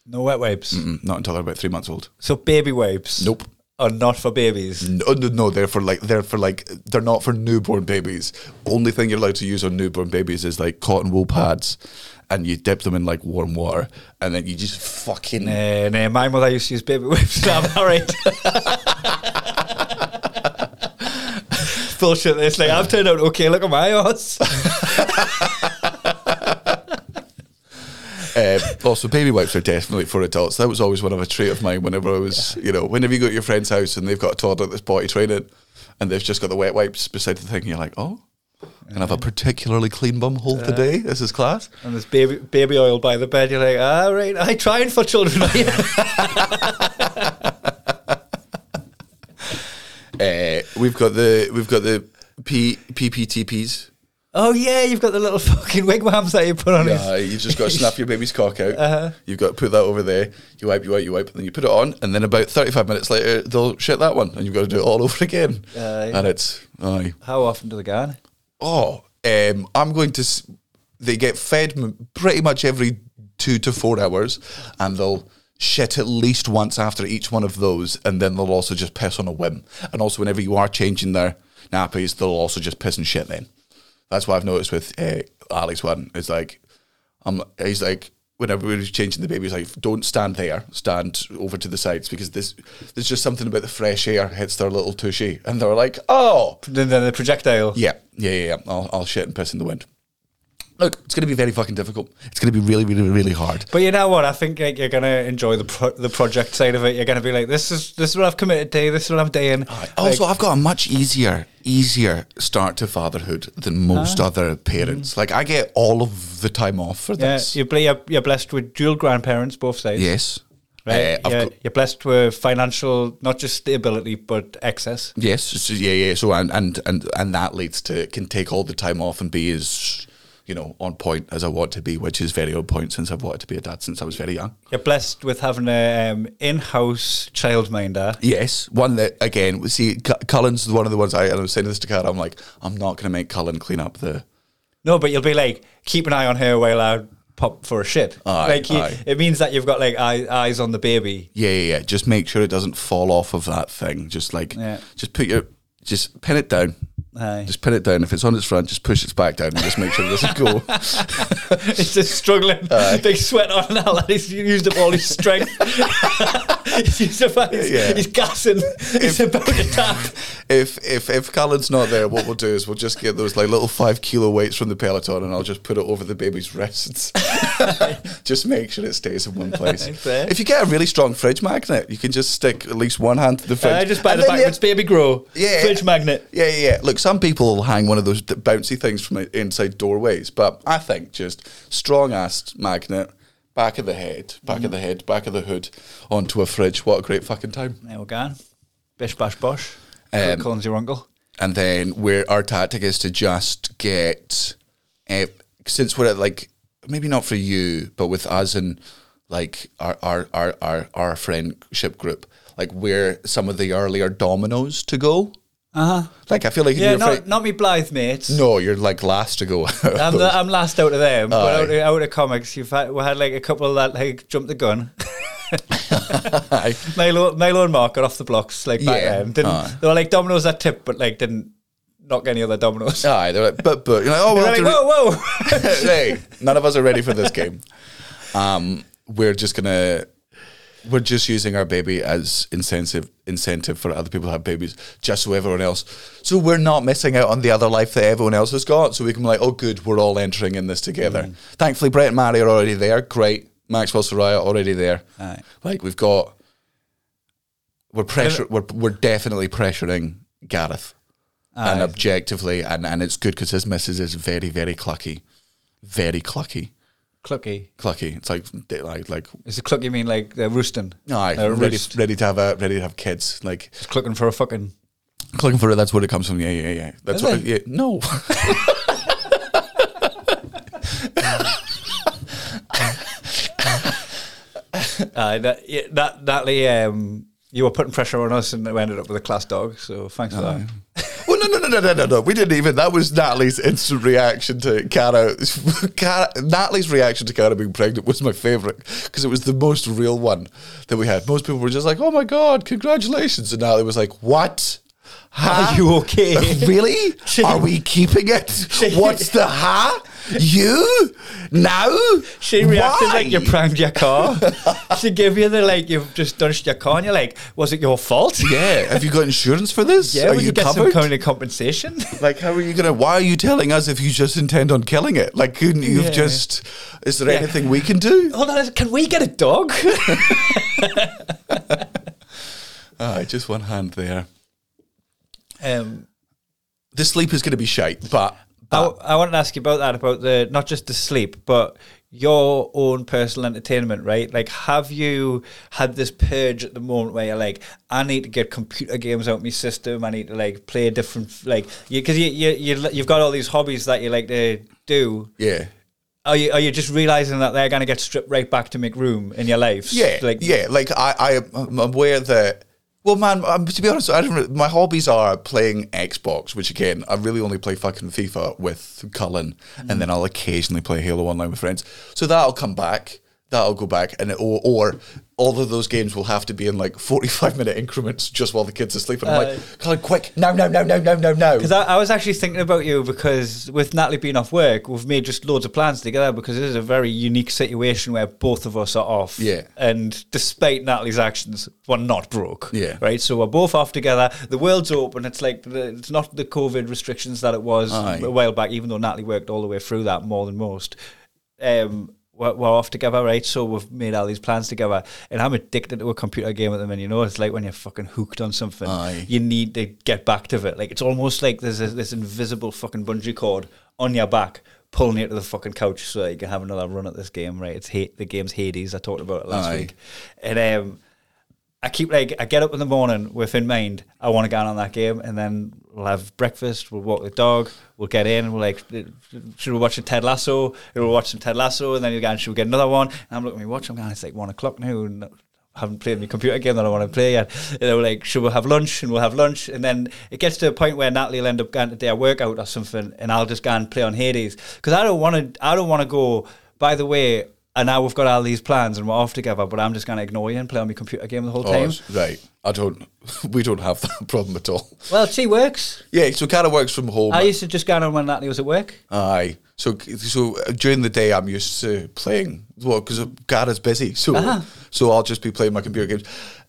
No wet wipes. Mm, Not until they're about three months old. So baby wipes. Nope. Are not for babies. No, uh, no, no, they're for like they're for like they're not for newborn babies. Only thing you're allowed to use on newborn babies is like cotton wool pads, and you dip them in like warm water, and then you just fucking Nah, nah, my mother used to use baby wipes. So I'm alright. Bullshit. It's like I've turned out okay. Look at my ass. Uh, also, baby wipes are definitely for adults. That was always one of a trait of mine. Whenever I was, you know, whenever you go to your friend's house and they've got a toddler that's potty training, and they've just got the wet wipes beside the thing, and you're like, oh, and have a particularly clean bum hole today. This is class. And there's baby baby oil by the bed. You're like, all right, I trying for children. Uh, we've got the we've got the P, PPTPs. Oh yeah, you've got the little fucking wigwams that you put on his. Uh, you've just got to snap your baby's cock out. You've got to put that over there. You wipe, you wipe, you wipe, and then you put it on. And then about 35 minutes later, they'll shit that one. And you've got to do it all over again. Aye. And it's, aye. How often do they go on? Oh, um, I'm going to. s- They get fed m- pretty much every two to four hours, and they'll shit at least once after each one of those, and then they'll also just piss on a whim. And also, whenever you are changing their nappies, they'll also just piss and shit. Then that's what I've noticed with uh, Alex one. Is like, um, he's like. Whenever we was changing the baby, he's like, "Don't stand there. Stand over to the sides because this, there's just something about the fresh air hits their little tushy." And they're like, "Oh, Then then the projectile. yeah, yeah, yeah. yeah. I'll, I'll shit and piss in the wind. Look, it's going to be very fucking difficult. It's going to be really, really, really hard. But you know what? I think like you're gonna enjoy the pro- the project side of it. You're gonna be like, this is this is what I've committed to. This is what I'm doing. Also, Like, I've got a much easier, easier start to fatherhood than most other parents. Like, I get all of the time off for yeah, this. you're, you're you're blessed with dual grandparents, both sides. yes. right. Uh, you're, you're blessed with financial, not just stability, but excess. Yes, so, yeah, yeah. So and and and and that leads to can take all the time off and be as you know on point as I want to be, which is very on point since I've wanted to be a dad since I was very young. You're blessed with having a um, in-house childminder. Yes, one that again. we See, Cu- Cullen's one of the ones I, I was saying this to Cara. I'm like, I'm not going to make Cullen clean up the. No, but you'll be like, keep an eye on her while I pop for a shit. Aye, like you, it means that you've got like eye, eyes on the baby. Yeah, yeah, yeah. Just make sure it doesn't fall off of that thing. Just like, Yeah. just put your, just pin it down. Aye. Just pin it down. If it's on its front, just push its back down and just make sure it doesn't go. He's just struggling. Big sweat on now. and He's used up all his strength. he's used up all his, Yeah. he's gassing. He's about to tap. if if if Cullen's not there, what we'll do is we'll just get those like little five kilo weights from the Peloton, and I'll just put it over the baby's wrists. just make sure it stays in one place. If you get a really strong fridge magnet, you can just stick at least one hand to the fridge. I just buy And the backwards baby grow. Yeah. Fridge magnet. Yeah, yeah, yeah. Look, some people will hang one of those bouncy things from inside doorways, but I think just strong ass magnet, back of the head, back of the head, back of the hood, onto a fridge. What a great fucking time. There we go. Bish bash bosh. Um, Cullen's your uncle. And then where our tactic is to just get, uh, since we're at like maybe not for you, but with us and like our our our our, our friendship group, like where some of the earlier dominoes to go. Uh huh. Like I feel like Yeah, you're not, afraid- not me Blythe mates. no, you're like last to go. I'm, the, I'm last out of them. But out of, out of comics, you've had, we had like a couple that like jumped the gun. Milo, Milo and Mark got off the blocks like back Yeah. then. Didn't, Aye. They were like dominoes that tip, but like didn't knock any other dominoes. Aye, they're like, but but you're like, oh They're well, like, re- whoa, whoa. hey, none of us are ready for this game. Um, we're just gonna, we're just using our baby as incentive incentive for other people to have babies, just so everyone else, so we're not missing out on the other life that everyone else has got. So we can be like, oh, good, we're all entering in this together. Mm. Thankfully, Brett and Mary are already there. Great, Maxwell Soraya already there. Aye. Like we've got, we're pressure, we're we're definitely pressuring Gareth. And objectively, and, and it's good because his missus is very, very clucky. Very clucky. Clucky. Clucky. It's like like like Is it clucky mean like they're roosting? aye, A ready, roost. ready to have a ready to have kids. Like Just clucking for a fucking. clucking for it. That's where it comes from. Yeah, yeah, yeah. That's Is what. it? Yeah, no. Aye, that, yeah, that, Natalie, um, you were putting pressure on us and we ended up with a class dog, so thanks for that. No, no, no, no, no, no, no. We didn't even. That was Natalie's instant reaction to Cara. Cara Natalie's reaction to Cara being pregnant was my favourite because it was the most real one that we had. Most people were just like, "Oh my god, congratulations!" And Natalie was like, "What? Huh? Are you okay? really? Are we keeping it? What's the huh? You now? She reacted Why? like you pranked your car. she gave you the like you've just done your car and you're like, was it your fault? Yeah. Have you got insurance for this? Yeah, Are you could get covered? some kind of compensation. Like, how are you gonna? Why are you telling us if you just intend on killing it? Like, couldn't you have Yeah. just? Is there Yeah. anything we can do? Hold on, can we get a dog? Ah, just one hand there. um, The sleep is going to be shite, but, I, wanted to ask you about that, about the not just the sleep, but your own personal entertainment, right? Like, have you had this purge at the moment where you're like, I need to get computer games out of my system. I need to like play a different, like, because you, you, you, you've got all these hobbies that you like to do. yeah, Are you are you just realizing that they're going to get stripped right back to make room in your lives? yeah, like yeah. Like I, I am aware that. Well, man, um, to be honest, I don't. My hobbies are playing Xbox, which again, I really only play fucking FIFA with Cullen, and then I'll occasionally play Halo Online with friends. So that'll come back. That'll go back, and it, or, or all of those games will have to be in like forty-five minute increments, just while the kids are sleeping. I'm Uh, like, Cullen, quick! No, no, no, no, no, no, no. Because I, I was actually thinking about you because with Natalie being off work, we've made just loads of plans together because it is a very unique situation where both of us are off. Yeah. And despite Natalie's actions, we're not broke. Yeah. Right. So we're both off together. The world's open. It's like the, it's not the COVID restrictions that it was Aye. a while back. Even though Natalie worked all the way through that more than most. Um, we're, we're off together, right? So we've made all these plans together, and I'm addicted to a computer game at the minute. You know, it's like when you're fucking hooked on something, Aye. you need to get back to it. Like it's almost like there's a, this invisible fucking bungee cord on your back, pulling you to the fucking couch so that you can have another run at this game. Right? It's hate the game's Hades. I talked about it last Aye. week, and um, I keep like I get up in the morning with in mind I want to get on that game, and then we'll have breakfast, we'll walk the dog, we'll get in, and we'll like uh, should we watch Ted Lasso? And We'll watch some Ted Lasso, and then you go, should we get another one? And I'm looking at my watch, I'm going, it's like one o'clock now, and I haven't played my computer game that I want to play yet. And then we're like, should we have lunch? And we'll have lunch, and then it gets to a point where Natalie will end up going to do a workout or something, and I'll just go and play on Hades because I don't want to. I don't want to go. By the way. And now we've got all these plans and we're off together, but I'm just going to ignore you and play on my computer game the whole Oh, time. right. I don't. We don't have that problem at all. Well, she works. Yeah, so Cara works from home. I used to just go on when Natalie was at work. Aye. So so uh, during the day, I'm used to playing. Well, because Cara's busy, so Uh-huh. so I'll just be playing my computer games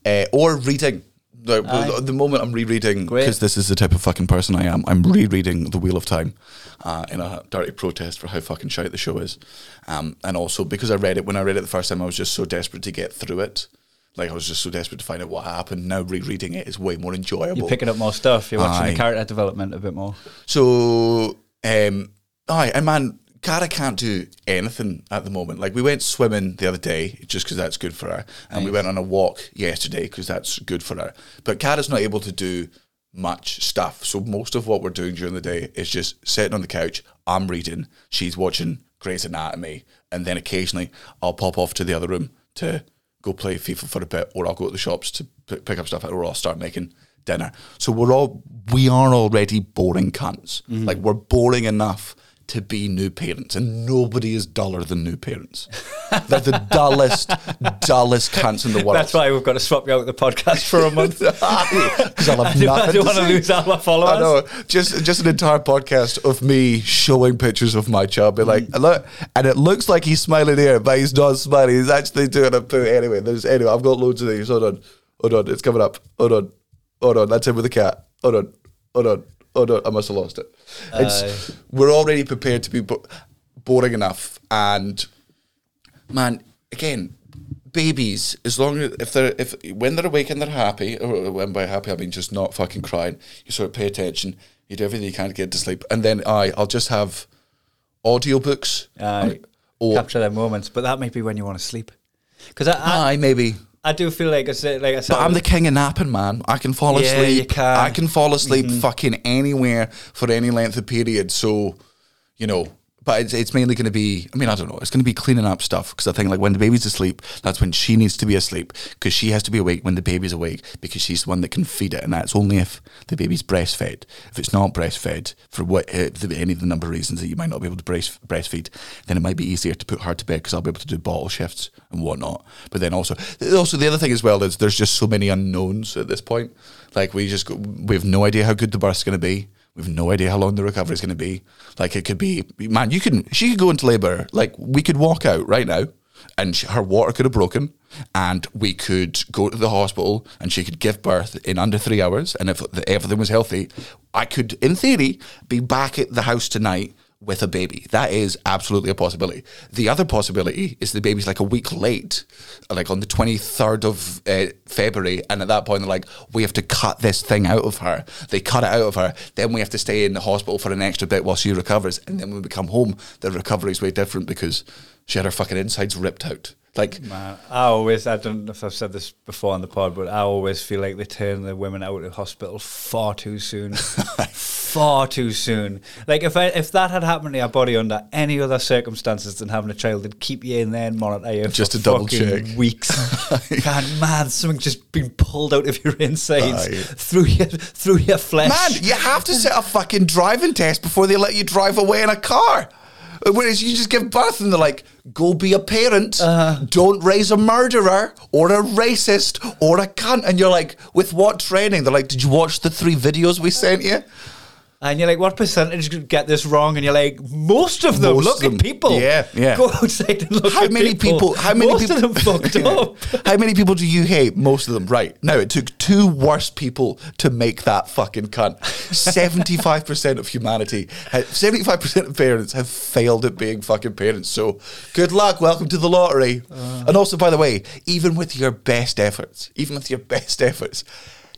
uh, or reading. The, Aye. the moment I'm rereading, because this is the type of fucking person I am, I'm rereading The Wheel of Time uh, in a dirty protest for how fucking shite the show is. Um, and also because I read it, when I read it the first time, I was just so desperate to get through it. Like, I was just so desperate to find out what happened. Now, rereading it is way more enjoyable. You're picking up more stuff. You're watching Aye. the character development a bit more. So, um, aye, and man, Cara can't do anything at the moment. Like we went swimming the other day just because that's good for her, and we went on a walk yesterday because that's good for her. But Cara's not able to do much stuff. So most of what we're doing during the day is just sitting on the couch. I'm reading. She's watching Grey's Anatomy, and then occasionally I'll pop off to the other room to go play FIFA for a bit, or I'll go to the shops to p- pick up stuff, or I'll start making dinner. So we're all we are already boring cunts. Mm-hmm. Like we're boring enough to be new parents, and nobody is duller than new parents. They're the dullest, dullest cunts in the world. That's why we've got to swap you out the podcast for a month. Ah, because I'll have I don't, nothing I don't to want to say. lose all my followers. I know. Just just an entire podcast of me showing pictures of my child. Be like, mm. look, and it looks like he's smiling here, but he's not smiling. He's actually doing a poo. Anyway, there's anyway. I've got loads of these. Hold on, hold on. It's coming up. Hold on, hold on. That's him with the cat. Hold on, hold on, Oh, hold on. I must have lost it. It's we're already prepared to be bo- boring enough, and man, again, babies, as long as if they're if when they're awake and they're happy, or when by happy I mean just not fucking crying, you sort of pay attention, you do everything you can to get to sleep, and then I I'll just have audiobooks. Aye. or capture their moments, but that might be when you want to sleep. Because I, I, aye, maybe. I do feel like I said, like I said, But I'm the king of napping, man. I can fall Yeah, asleep. you can. Mm-hmm. I can fall asleep fucking anywhere for any length of period. So, you know, but it's, it's mainly going to be, I mean, I don't know. It's going to be cleaning up stuff because I think like when the baby's asleep, that's when she needs to be asleep because she has to be awake when the baby's awake because she's the one that can feed it. And that's only if the baby's breastfed. If it's not breastfed for what uh, any of the number of reasons that you might not be able to breast, breastfeed, then it might be easier to put her to bed because I'll be able to do bottle shifts and whatnot. But then also, also the other thing as well is there's just so many unknowns at this point. Like we just go, we have no idea how good the birth's going to be. We've no idea how long the recovery is going to be. Like it could be, man, you can, she could go into labor. Like we could walk out right now and sh her water could have broken and we could go to the hospital and she could give birth in under three hours. And if everything was healthy, I could, in theory, be back at the house tonight with a baby. That is absolutely a possibility. The other possibility is the baby's like a week late, like on the 23rd of uh, February. And at that point, they're like, we have to cut this thing out of her. They cut it out of her. Then we have to stay in the hospital for an extra bit while she recovers. And then when we come home, the recovery is way different because she had her fucking insides ripped out. Like, Man, I always, I don't know if I've said this before on the pod, but I always feel like they turn the women out of hospital far too soon. far too soon. Like if I, if that had happened to your body under any other circumstances than having a child, they'd keep you in there and monitor you Just for to double check. weeks. God, man, something just been pulled out of your insides Aye. through your through your flesh. Man, you have to set a fucking driving test before they let you drive away in a car. Uh, whereas you just give birth and they're like, go be a parent, uh-huh. don't raise a murderer or a racist or a cunt. And you're like, with what training? They're like, did you watch the three videos we sent you? And you're like, what percentage could get this wrong? And you're like, most of them. Most look of them. at people. Yeah, yeah. Go outside and look How at many people? How many most people? of them fucked up. How many people do you hate? Most of them. Right now, it took two worst people to make that fucking cunt. Seventy-five percent of humanity, seventy-five percent of parents have failed at being fucking parents. So, good luck. Welcome to the lottery. Uh. and also, by the way, even with your best efforts, even with your best efforts,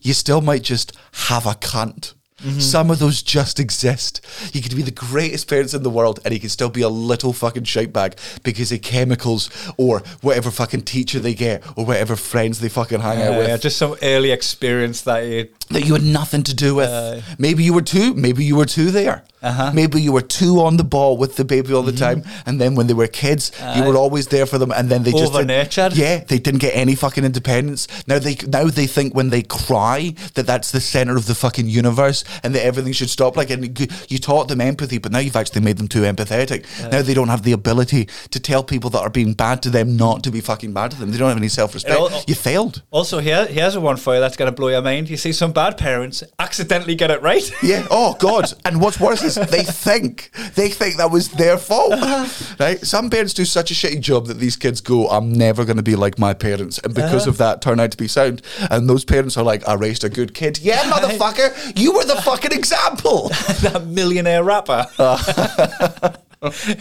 you still might just have a cunt. Mm-hmm. Some of those just exist. He could be the greatest parents in the world and he could still be a little fucking shite bag because of chemicals or whatever fucking teacher they get or whatever friends they fucking hang out with yeah, just some early experience that you. That you had nothing to do with. maybe you were two, maybe you were two there. Uh-huh. Maybe you were two on the ball with the baby all the time, and then when they were kids, you were always there for them, and then they just Over-nurtured. Yeah, they didn't get any fucking independence. Now they now they think when they cry that that's the center of the fucking universe, and that everything should stop. Like, and you- taught them empathy, but now you've actually made them too empathetic. Now they don't have the ability to tell people that are being bad to them not to be fucking bad to them. They don't have any self respect. You failed. Also, here, here's a one for you that's going to blow your mind. You see some bad parents accidentally get it right. Yeah. Oh God. And what's worse is they think they think that was their fault. Uh-huh. Right. Some parents do such a shitty job that these kids go, "I'm never going to be like my parents," and because uh-huh. of that, turn out to be sound. And those parents are like, "I raised a good kid." Yeah, motherfucker, you were the fucking example. that millionaire rapper uh.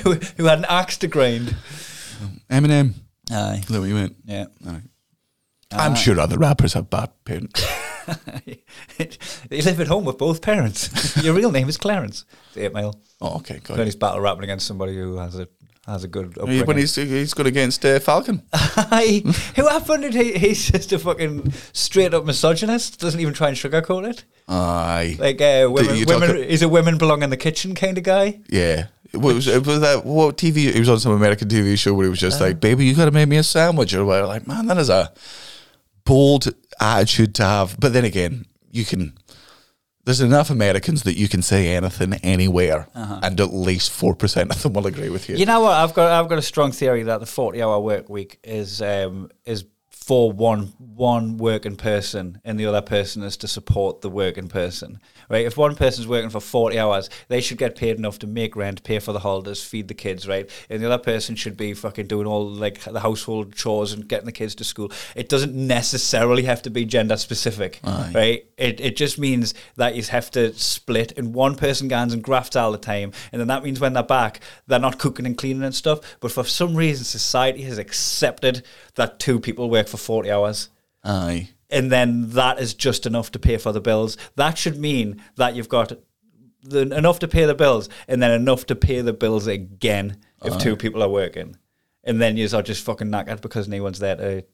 who, who had an axe to grind. Eminem. Aye. Is that what you meant? Yeah. Aye. I'm sure other rappers have bad parents. they live at home with both parents. Your real name is Clarence. It's eight mile. Oh, okay, got Then it. he's battle rapping against somebody who has a has a good When upbringing. he's he's going against uh, Falcon. Aye. who happened? He, he's just a fucking straight up misogynist. Doesn't even try and sugarcoat it. Aye. Like uh, women, women he's a women belong in the kitchen kind of guy. Yeah. Was, it was that what TV? He was on some American TV show where he was just like, "Baby, you got to make me a sandwich," or whatever. Like, man, that is a bold attitude to have. But then again, you can. There's enough Americans that you can say anything anywhere, Uh-huh. and at least four percent of them will agree with you. You know what? I've got I've got a strong theory that the forty hour work week is um, is for one one working person, and the other person is to support the working person. Right? If one person's working for forty hours, they should get paid enough to make rent, pay for the holidays, feed the kids, right? And the other person should be fucking doing all like the household chores and getting the kids to school. It doesn't necessarily have to be gender specific, right? It it just means that you have to split, and one person goes and grafts all the time, and then that means when they're back, they're not cooking and cleaning and stuff. But for some reason, society has accepted that two people work for forty hours Aye. and then that is just enough to pay for the bills. That should mean that you've got the, enough to pay the bills, and then enough to pay the bills again if two people are working, and then you are just fucking knackered because no one's there to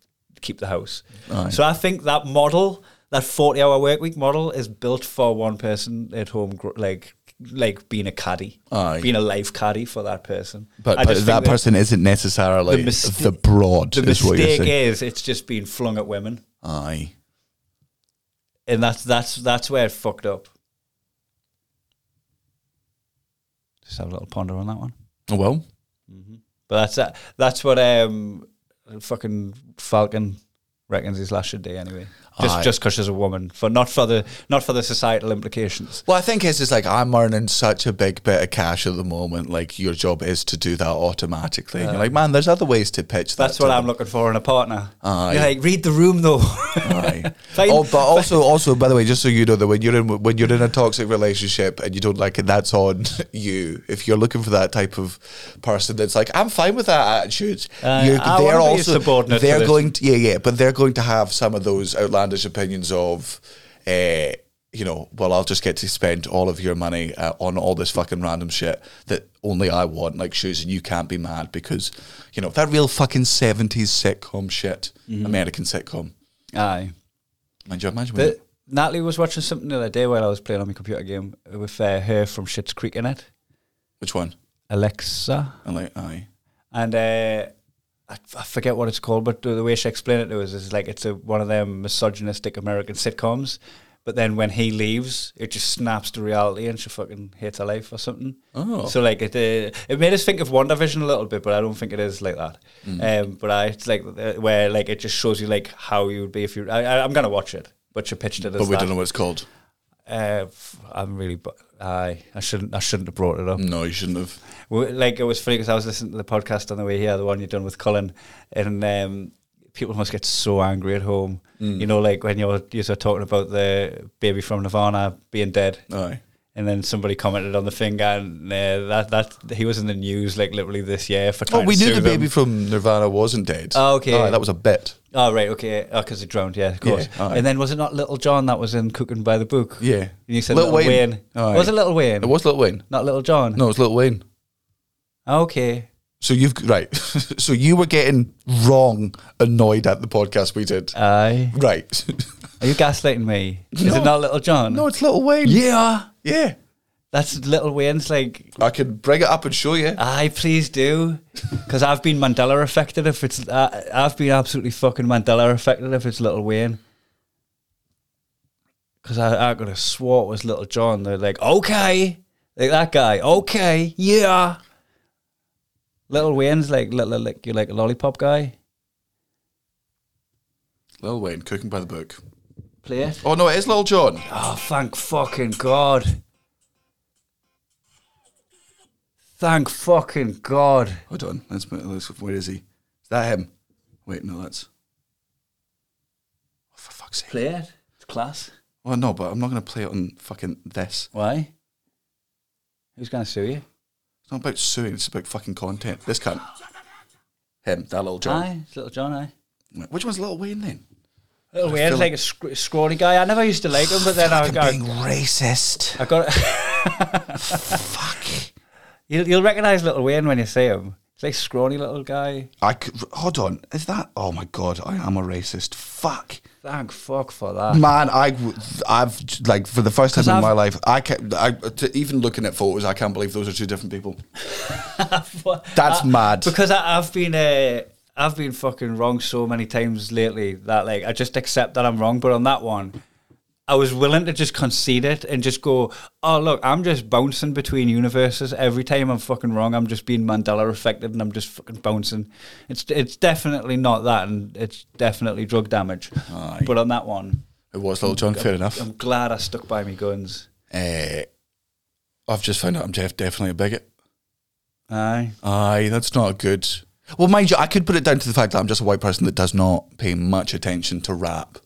keep the house. So I think that model, that forty-hour work week model, is built for one person at home, like like being a caddy, Aye. being a life caddy for that person. But, but just that person isn't necessarily the the, broad. The is mistake is it's just being flung at women. Aye. and that's that's that's where it fucked up. Just have a little ponder on that one. Oh, well, But that's that. That's what um, fucking Falcon reckons his last should do anyway. Just Aye. just because she's a woman, for not for the not for the societal implications. Well, I think it's just like I'm earning such a big bit of cash at the moment. Like your job is to do that automatically. And you're like, uh, man, there's other ways to pitch that. That's what I'm them." looking for in a partner. Aye. You're like, read the room though. Aye. Oh, but also, also, by the way, just so you know that when you're in when you're in a toxic relationship and you don't like it, that's on you. If you're looking for that type of person that's like, I'm fine with that attitude. Uh, Aye, you're, I wanna be a subordinate to They're going to, yeah, yeah, but they're going to have some of those outlandish opinions of, uh, you know, well, I'll just get to spend all of your money uh, on all this fucking random shit that only I want, like shoes, and you can't be mad because, you know, that real fucking seventies sitcom shit, Mm-hmm. American sitcom. Aye. Mind you, imagine Natalie was watching something the other day while I was playing on my computer game with uh, her from Schitt's Creek in it, Which one? Alexa. Aye. and uh, I, I forget what it's called, but the way she explained it to us is like it's a, one of them misogynistic American sitcoms. But then when he leaves, it just snaps to reality, and she fucking hates her life or something. Oh. So like it, uh, it made us think of WandaVision a little bit, but I don't think it is like that. Um, but I, it's like uh, where like it just shows you like how you would be if you. I, I'm gonna watch it, but she pitched it as But we that. don't know what it's called. Uh, I'm really, I I shouldn't I shouldn't have brought it up. No, you shouldn't have. Well, like it was funny because I was listening to the podcast on the way here, the one you done with Cullen, and um, people must get so angry at home. You know, like when you're you're talking about the baby from Nirvana being dead, Aye. And then somebody commented on the finger, and uh, that that he was in the news like literally this year for Oh, we to knew the them. baby from Nirvana wasn't dead. Oh, okay. Aye, that was a bit. Oh right, okay, because he drowned. Yeah, of course. Yeah, and then was it not Little John that was in Cooking by the Book? Yeah. And you said Lil Little Wayne. Wayne. Was it Little Wayne? It was Little Wayne. not Little John. No, it was Little Wayne. Okay. So you've right. so you were getting wrong annoyed at the podcast we did. Aye. right. Are you gaslighting me? Is No. it not Little John? no, it's Little Wayne. Yeah. Yeah. That's Little Wayne's like, I could bring it up and show you. aye, please do. Because I've been Mandela affected if it's, uh, I've been absolutely fucking Mandela affected if it's Little Wayne. Because I, I could have swore it was Little John. They're like, okay. Like that guy, okay, yeah. Little Wayne's like, little, like, you're like a lollipop guy. Little Wayne, cooking by the book. Play it. Oh no, it is Little John. Oh, thank fucking God. Thank fucking God. Hold on. Let's, let's where is he? Is that him? Wait, no, that's. Oh, for fuck's sake. Play it. It's class. Well, no, but I'm not going to play it on fucking this. Why? Who's going to sue you? It's not about suing. It's about fucking content. This cunt. Him, that little John. Aye, it's Little John, aye. Which one's Little Wayne then? Little Wayne's feel like a sc- scrawny guy. I never used to like him, but then I got. being racist. I got. Fuck. you'll, you'll recognize Little Wayne when you see him. It's like scrawny little guy. I could, hold on. Is that? Oh my god, I am a racist. Fuck. Thank fuck for that. Man, I, I've like for the first time in I've- my life, I can't. I to even looking at photos, I can't believe those are two different people. That's I- mad. Because I, I've been uh, I've been fucking wrong so many times lately that like I just accept that I'm wrong. But on that one, I was willing to just concede it and just go, oh look, I'm just bouncing between universes every time I'm fucking wrong. I'm just being Mandela affected and I'm just fucking bouncing. It's it's definitely not that, and it's definitely drug damage. Aye. But on that one, It was Little John. Fair enough. I'm glad I stuck by me guns. Uh, I've just found out I'm def- definitely a bigot. Aye. Aye, that's not good. Well, mind you, I could put it down to the fact that I'm just a white person that does not pay much attention to rap.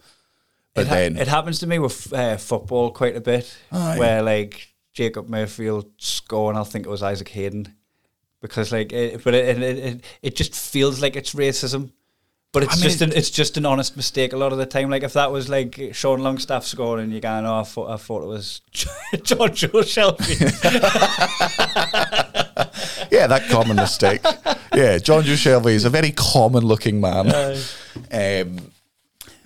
But it, ha- then, it happens to me with uh, football quite a bit, where like Jacob Murphy will score, and I'll think it was Isaac Hayden, because like, it, but it, it it it just feels like it's racism, but it's I mean, just an it's just an honest mistake a lot of the time. Like if that was like Sean Longstaff scoring, you're going, oh, I thought I thought it was Jonjo Shelvey. yeah, that common mistake. Yeah, Jonjo Shelvey is a very common looking man. Um,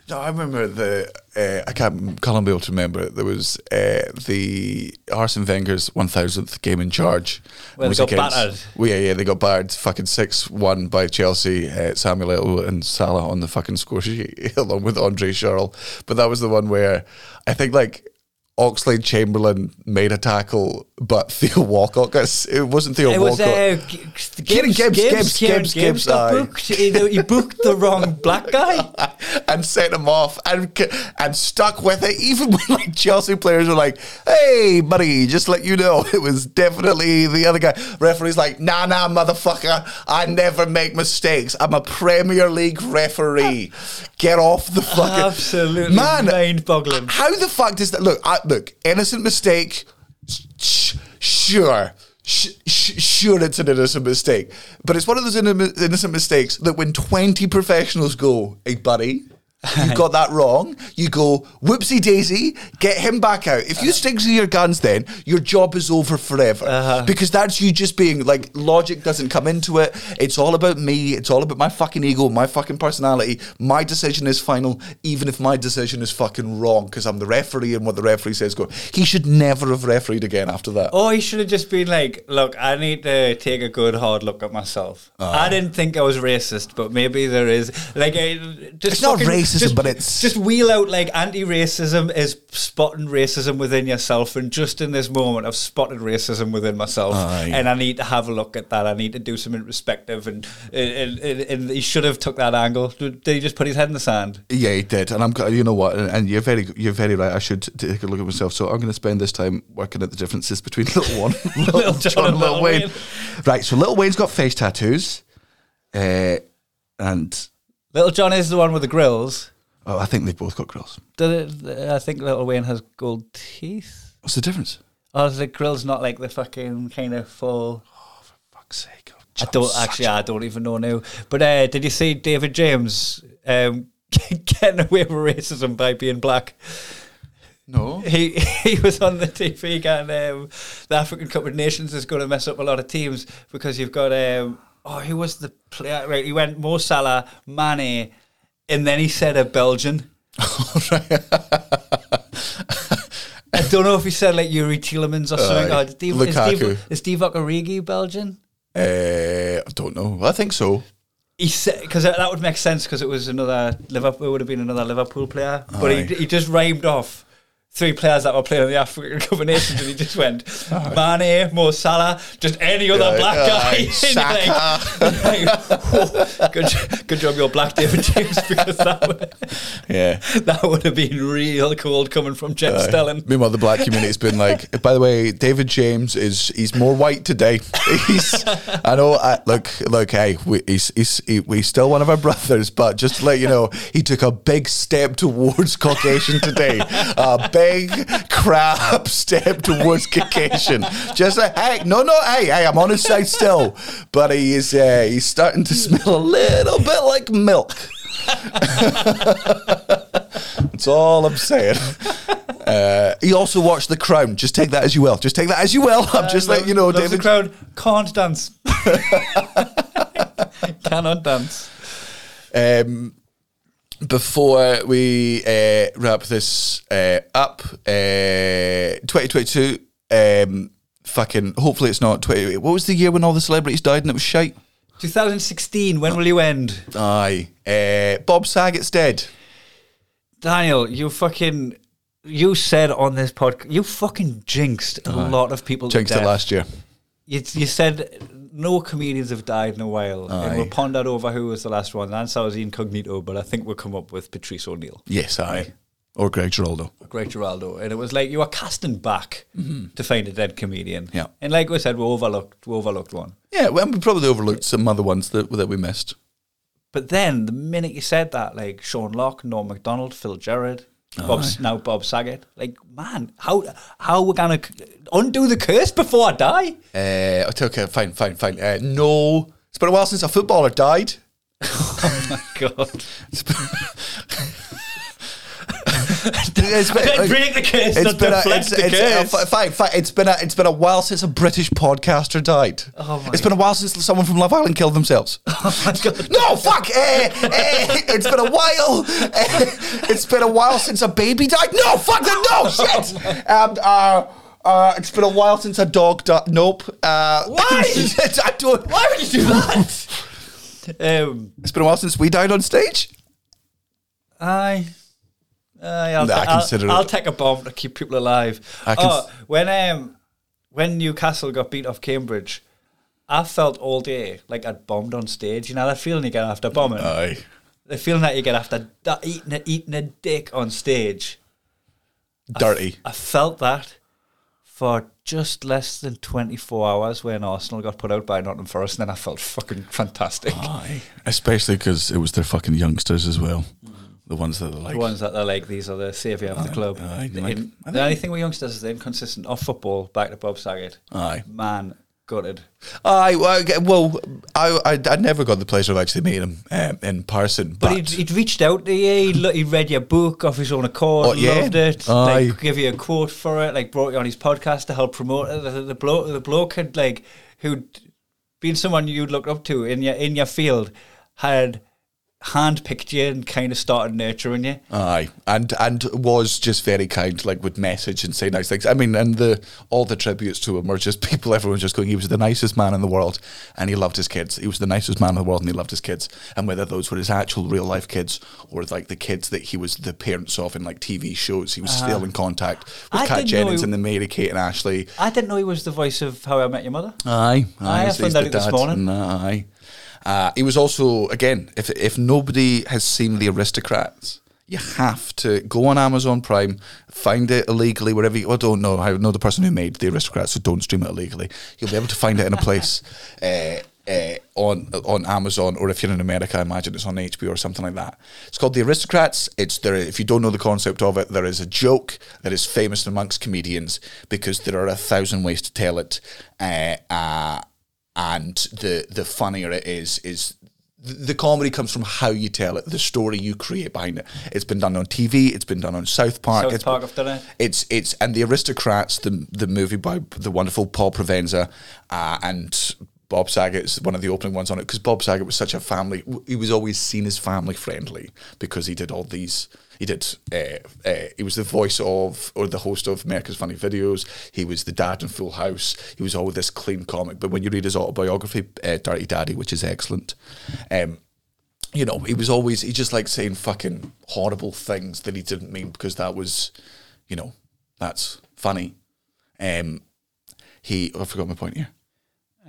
no, I remember the. Uh, I can't. Be able to remember. it. There was uh, the Arsene Wenger's one thousandth game in charge. Well, they got battered. Well, yeah, yeah, they got battered. Fucking six one by Chelsea. Uh, Samuel Eto'o and Salah on the fucking score sheet, along with André Schürrle. But that was the one where I think like. Oxlade Chamberlain made a tackle, but Theo Walcott got. It wasn't Theo It was uh, G- Kieran Gibbs, Gibbs, Gibbs, Gibbs, Gibbs, got booked. You booked the wrong black guy. and sent him off and and stuck with it even when like Chelsea players were like hey buddy just let you know it was definitely the other guy referee's like nah nah motherfucker I never make mistakes I'm a Premier League referee get off the fucking Absolutely man mind-boggling. how the fuck does that look I, look innocent mistake sure. Sure it's an innocent mistake. But it's one of those inno- innocent mistakes that when 20 professionals go hey buddy you got that wrong. You go whoopsie daisy get him back out. If you stick to your guns then your job is over forever. Because that's you just being like logic doesn't come into it. It's all about me. It's all about my fucking ego my fucking personality. My decision is final even if my decision is fucking wrong because i'm the referee and what the referee says go. He should never have refereed again after that. Oh, he should have just been like, look, I need to take a good hard look at myself. Uh. I didn't think I was racist, but maybe there is. Like, I, just It's not fucking- racism, just- but it's- just wheel out like anti-racism is spotting racism within yourself, and just in this moment, I've spotted racism within myself, Aye. and I need to have a look at that. I need to do something respective, and and, and, and he should have took that angle. Did he just put his head in the sand? Yeah, he did, and I'm. You know what? And, and you're very, you're very right. I should take a look at myself. So I'm going to spend this time working at the differences between Little One, Little John, and Little Wayne. Right. So Little Wayne's got face tattoos, uh, and Little John is the one with the grills. oh, I think they've both got grills. Did it, I think Little Wayne has gold teeth. What's the difference? Oh, the grill's not like the fucking kind of full. Fuck's sake! I don't actually. I don't even know now. But uh, did you see David James um, getting away with racism by being black? No. He he was on the TV going, um, the African Cup of Nations is going to mess up a lot of teams because you've got um, oh who was the player? Right, he went Mo Salah, Mane, and then he said a Belgian. I don't know if he said like Youri Tielemans or something. Aye. Oh, Steve, is Lukaku. Steve, is Steve Origi Belgian? Uh, I don't know. I think so. He said because that would make sense because it was another Liverpool. It would have been another Liverpool player, but he, he just rhymed off three players that were playing in the African Cup of Nations, and he just went oh. Mane, Mo Salah, just any other Aye, black guy. aye, And you're like, like, good, good job, you're black, David James, because that would, Yeah. that would have been real cold coming from Jeff Aye. Stelling. Meanwhile, the black community's been like. By the way, David James is he's more white today. He's I know. I, look, look. Hey, we, he's he's he, he's still one of our brothers, but just to let you know, he took a big step towards Caucasian today. A big crab step towards Caucasian. Just like, hey, no, no, hey, hey, I'm on his side still, but he is uh, he's starting to smell a little bit like milk. That's all I'm saying. Uh, he also watched The Crown. Just take that as you will. Just take that as you will. I'm just letting you know, Loves David. the Crown can't dance. Cannot dance. Um, before we uh, wrap this uh, up, uh, 2022. Um, fucking. Hopefully, it's not 20. What was the year when all the celebrities died and it was shite? 2016. When will you end? Aye. Uh, Bob Saget's dead. Daniel, you fucking you said on this podcast, you fucking jinxed a lot of people. Jinxed it last year. You, you said no comedians have died in a while, and we'll ponder over who was the last one. The answer was incognito, but I think we'll come up with Patrice O'Neal, Yes, I. Or Greg Giraldo. Greg Giraldo, and it was like you were casting back mm-hmm. to find a dead comedian. Yeah. and like we said, we overlooked, we overlooked one. Yeah, well, we probably overlooked some other ones that that we missed. But then the minute you said that, like Sean Lock, Norm Macdonald, Phil Jarrett, Bob, now Bob Saget, like man, how how we gonna undo the curse before I die? Uh, okay, okay, fine, fine, fine. Uh, no, it's been a while since a footballer died. Oh my god, It's been, break the curse, it's not been a, it's, the it's, curse. uh, fine. It's been a, it's been a while since a British podcaster died. Oh my it's been a while since someone from Love Island killed themselves. no, fuck. Uh, uh, it's been a while. Uh, it's been a while since a baby died. No, fuck. No, shit. And uh, uh, it's been a while since a dog died. Nope. Uh, Why? I don't. Why would you do that? um, It's been a while since we died on stage. aye. Aye, I'll, Nah, I ta- I'll- I'll take a bomb to keep people alive. I oh, s- when um, when Newcastle got beat off Cambridge, I felt all day like I'd bombed on stage. You know that feeling you get after bombing. Aye. the feeling that you get after da- eating a, eating a dick on stage. Dirty. I felt that for just less than 24 hours when Arsenal got put out by Nottingham Forest, and then I felt fucking fantastic. Aye. Especially because it was their fucking youngsters as well. The ones that are like. The ones that are like these are the saviour of the club. aye, The like- in- I the only thing with youngsters is they're inconsistent off football. Back to Bob Saget. Aye. Man, gutted. Aye, well, I, I, I never got the pleasure of actually meeting him um, in person. But, But, he'd, he'd reached out to you. He'd, he'd read your book off his own accord. Oh, yeah? Loved it. Aye. Like give you a quote for it. Like brought you on his podcast to help promote it. The, the bloke, the bloke had like who'd been someone you'd looked up to in your in your field had handpicked you and kind of started nurturing you. aye, and and was just very kind, like would message and say nice things. I mean, and the all the tributes to him were just people. Everyone's just going. He was the nicest man in the world, and he loved his kids. He was the nicest man in the world, and he loved his kids. And whether those were his actual real life kids or like the kids that he was the parents of in like TV shows, he was uh-huh. still in contact with. I Kat Jennings he- and the Mary Kate and Ashley. I didn't know he was the voice of How I Met Your Mother. Aye, Aye, I he's- found out this morning. Nah, Aye. Uh, he was also again. If if nobody has seen The Aristocrats, you have to go on Amazon Prime, find it illegally wherever. you I don't know. I know the person who made The Aristocrats, so don't stream it illegally. You'll be able to find it in a place. Uh, uh, on on Amazon or if you're in America, I imagine it's on HBO or something like that. It's called The Aristocrats. It's there. If you don't know the concept of it, there is a joke that is famous amongst comedians because there are a thousand ways to tell it. Uh, uh, and the the funnier it is is the comedy comes from how you tell it, the story you create behind it. It's been done on TV. It's been done on South Park. South it's Park done it. It's it's and the Aristocrats, the the movie by the wonderful Paul Provenza, uh, and Bob Saget is one of the opening ones on it because Bob Saget was such a family. He was always seen as family friendly because he did all these. He did. Uh, uh, he was the voice of or the host of America's Funny Videos. He was the dad in Full House. He was all this clean comic. But when you read his autobiography, uh, Dirty Daddy, which is excellent, um, you know, he was always he just like saying fucking horrible things that he didn't mean because that was, you know, that's funny. Um, he oh, I forgot my point here.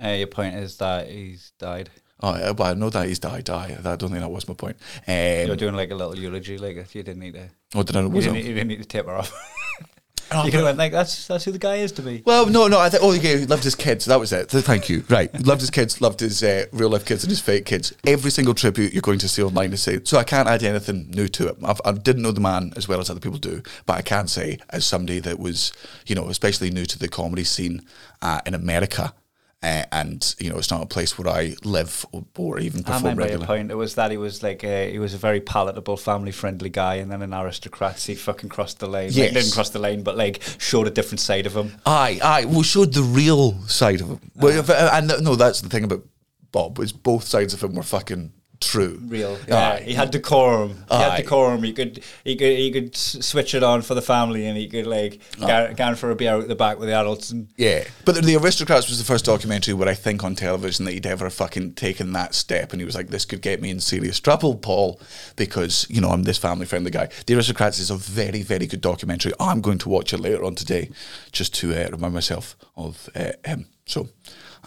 Uh, your point is that he's died. Oh, but I know that he's died. I, I don't think that was my point. You're Um, doing like a little eulogy, like if you didn't need to. Oh, did I know? You didn't, you didn't need to taper off. Oh, you could have went like, "That's that's who the guy is to me." Well, no, no. I think. Oh, yeah, he loved his kids. That was it. Thank you. Right, loved his kids. Loved his uh, real life kids and his fake kids. Every single tribute you're going to see online is saying. So I can't add anything new to it. I've, I didn't know the man as well as other people do, but I can say as somebody that was, you know, especially new to the comedy scene uh, in America. Uh, and you know, it's not a place where I live or, or even I perform remember your point. It was that he was like a, he was a very palatable, family-friendly guy, and then an aristocrat. he fucking crossed the lane. Like, didn't cross the lane, but like showed a different side of him. Aye, aye. We showed the real side of him. Well, if- uh, and th- no, that's the thing about Bob. Is both sides of him were fucking true. real. Yeah, Aye. he had decorum. He Aye. had decorum. He could he could he could switch it on for the family, and he could like go, go for a beer out the back with the adults. And Yeah, but the Aristocrats was the first documentary where I think on television that he'd ever fucking taken that step, and he was like, "This could get me in serious trouble, Paul, because you know I'm this family friendly guy." The Aristocrats is a very, very good documentary. I'm going to watch it later on today, just to uh, remind myself of uh, him. So,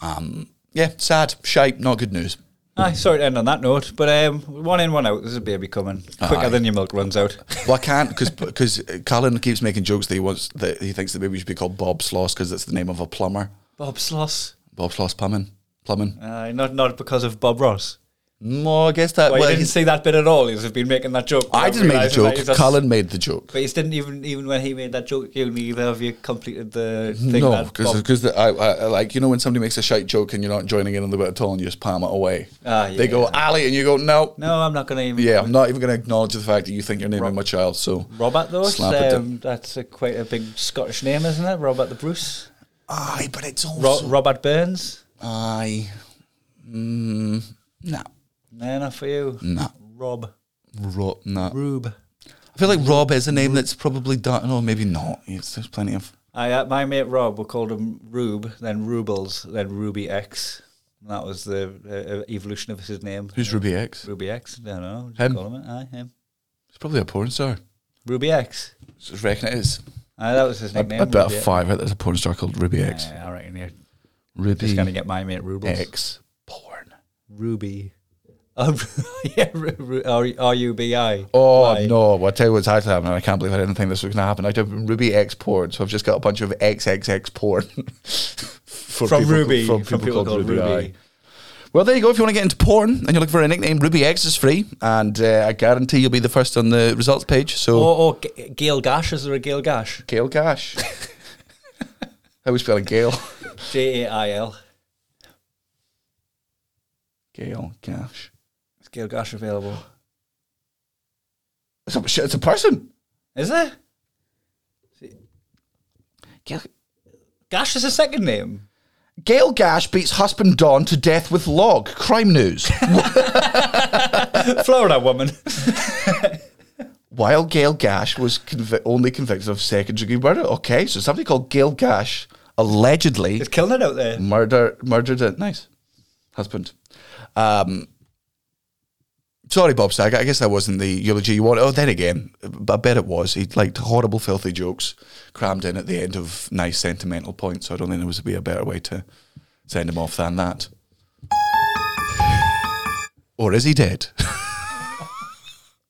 um, yeah, sad, shite, not good news. Aye, sorry to end on that note, but um, one in, one out. There's a baby coming quicker Aye. than your milk runs out. Well, I can't because because Colin keeps making jokes that he wants that he thinks the baby should be called Bob Sloss because it's the name of a plumber. Bob Sloss. Bob Sloss plumbing, plumbing. Aye, not not because of Bob Ross. No, I guess that. Well, well, you didn't see that bit at all. He's been making that joke. I didn't make the that joke. Colin made the joke. But you didn't even even when he made that joke, you neither of you completed the thing. No, because I, I, like you know when somebody makes a shite joke and you're not joining in on the bit at all and you just palm it away. Ah, They go yeah. Ali and you go no. no, I'm not going to even. Yeah, I'm not even going to acknowledge the fact that you think you're naming my child. So Robert though, Slap it down. um, that's a, quite a big Scottish name, isn't it? Robert the Bruce, aye, but it's Ro- also Robert Burns. aye. Mm, no, No, not for you. no, Rob Rob, no. Rube. I feel like Rob is a name that's probably done. No, maybe not. Yes, there's plenty of. I uh, my mate Rob, we called him Rube, then Rubles, then Ruby X. And that was the uh, uh, evolution of his name. Who's Ruby X? Ruby X? I don't know. Just Him? Call him it. Aye, him. He's probably a porn star. Ruby X. I reckon it is. Aye, that was his I, nickname. I bet Ruby a X. five there's a porn star called Ruby X. Aye, I reckon you're Ruby just going to get my mate Rubles. X porn. Ruby. Oh, yeah, Ru- Ru- R- R-U-B-I. Oh Why? no! Well, I tell you what's actually happening. I can't believe I didn't think this was going to happen. I in Ruby export, so I've just got a bunch of XXX porn for From people- Ruby. From From people, called, Ruby. Ruby. aye. Well, there you go. If you want to get into porn and you're looking for a nickname, Ruby X is free, and uh, I guarantee you'll be the first on the results page. So, Or, or G- Gail Gash. Is there a Gail Gash? Gail Gash. How we spelling Gail? J-A-I-L. Gail Gash. Is Gail Gash available? It's a, it's a person. Is there? Gail, Gash is a second name. Gail Gash beats husband Don to death with log. Crime news. Florida woman. While Gail Gash was convi- only convicted of second degree murder. Okay, so somebody called Gail Gash allegedly It's killing it out there. murder murdered a nice husband. Um, sorry, Bob Stag. I guess that wasn't the eulogy you wanted. Oh, then again, I bet it was. He liked horrible, filthy jokes crammed in at the end of nice, sentimental points. So I don't think there was be a better way to send him off than that. Or is he dead?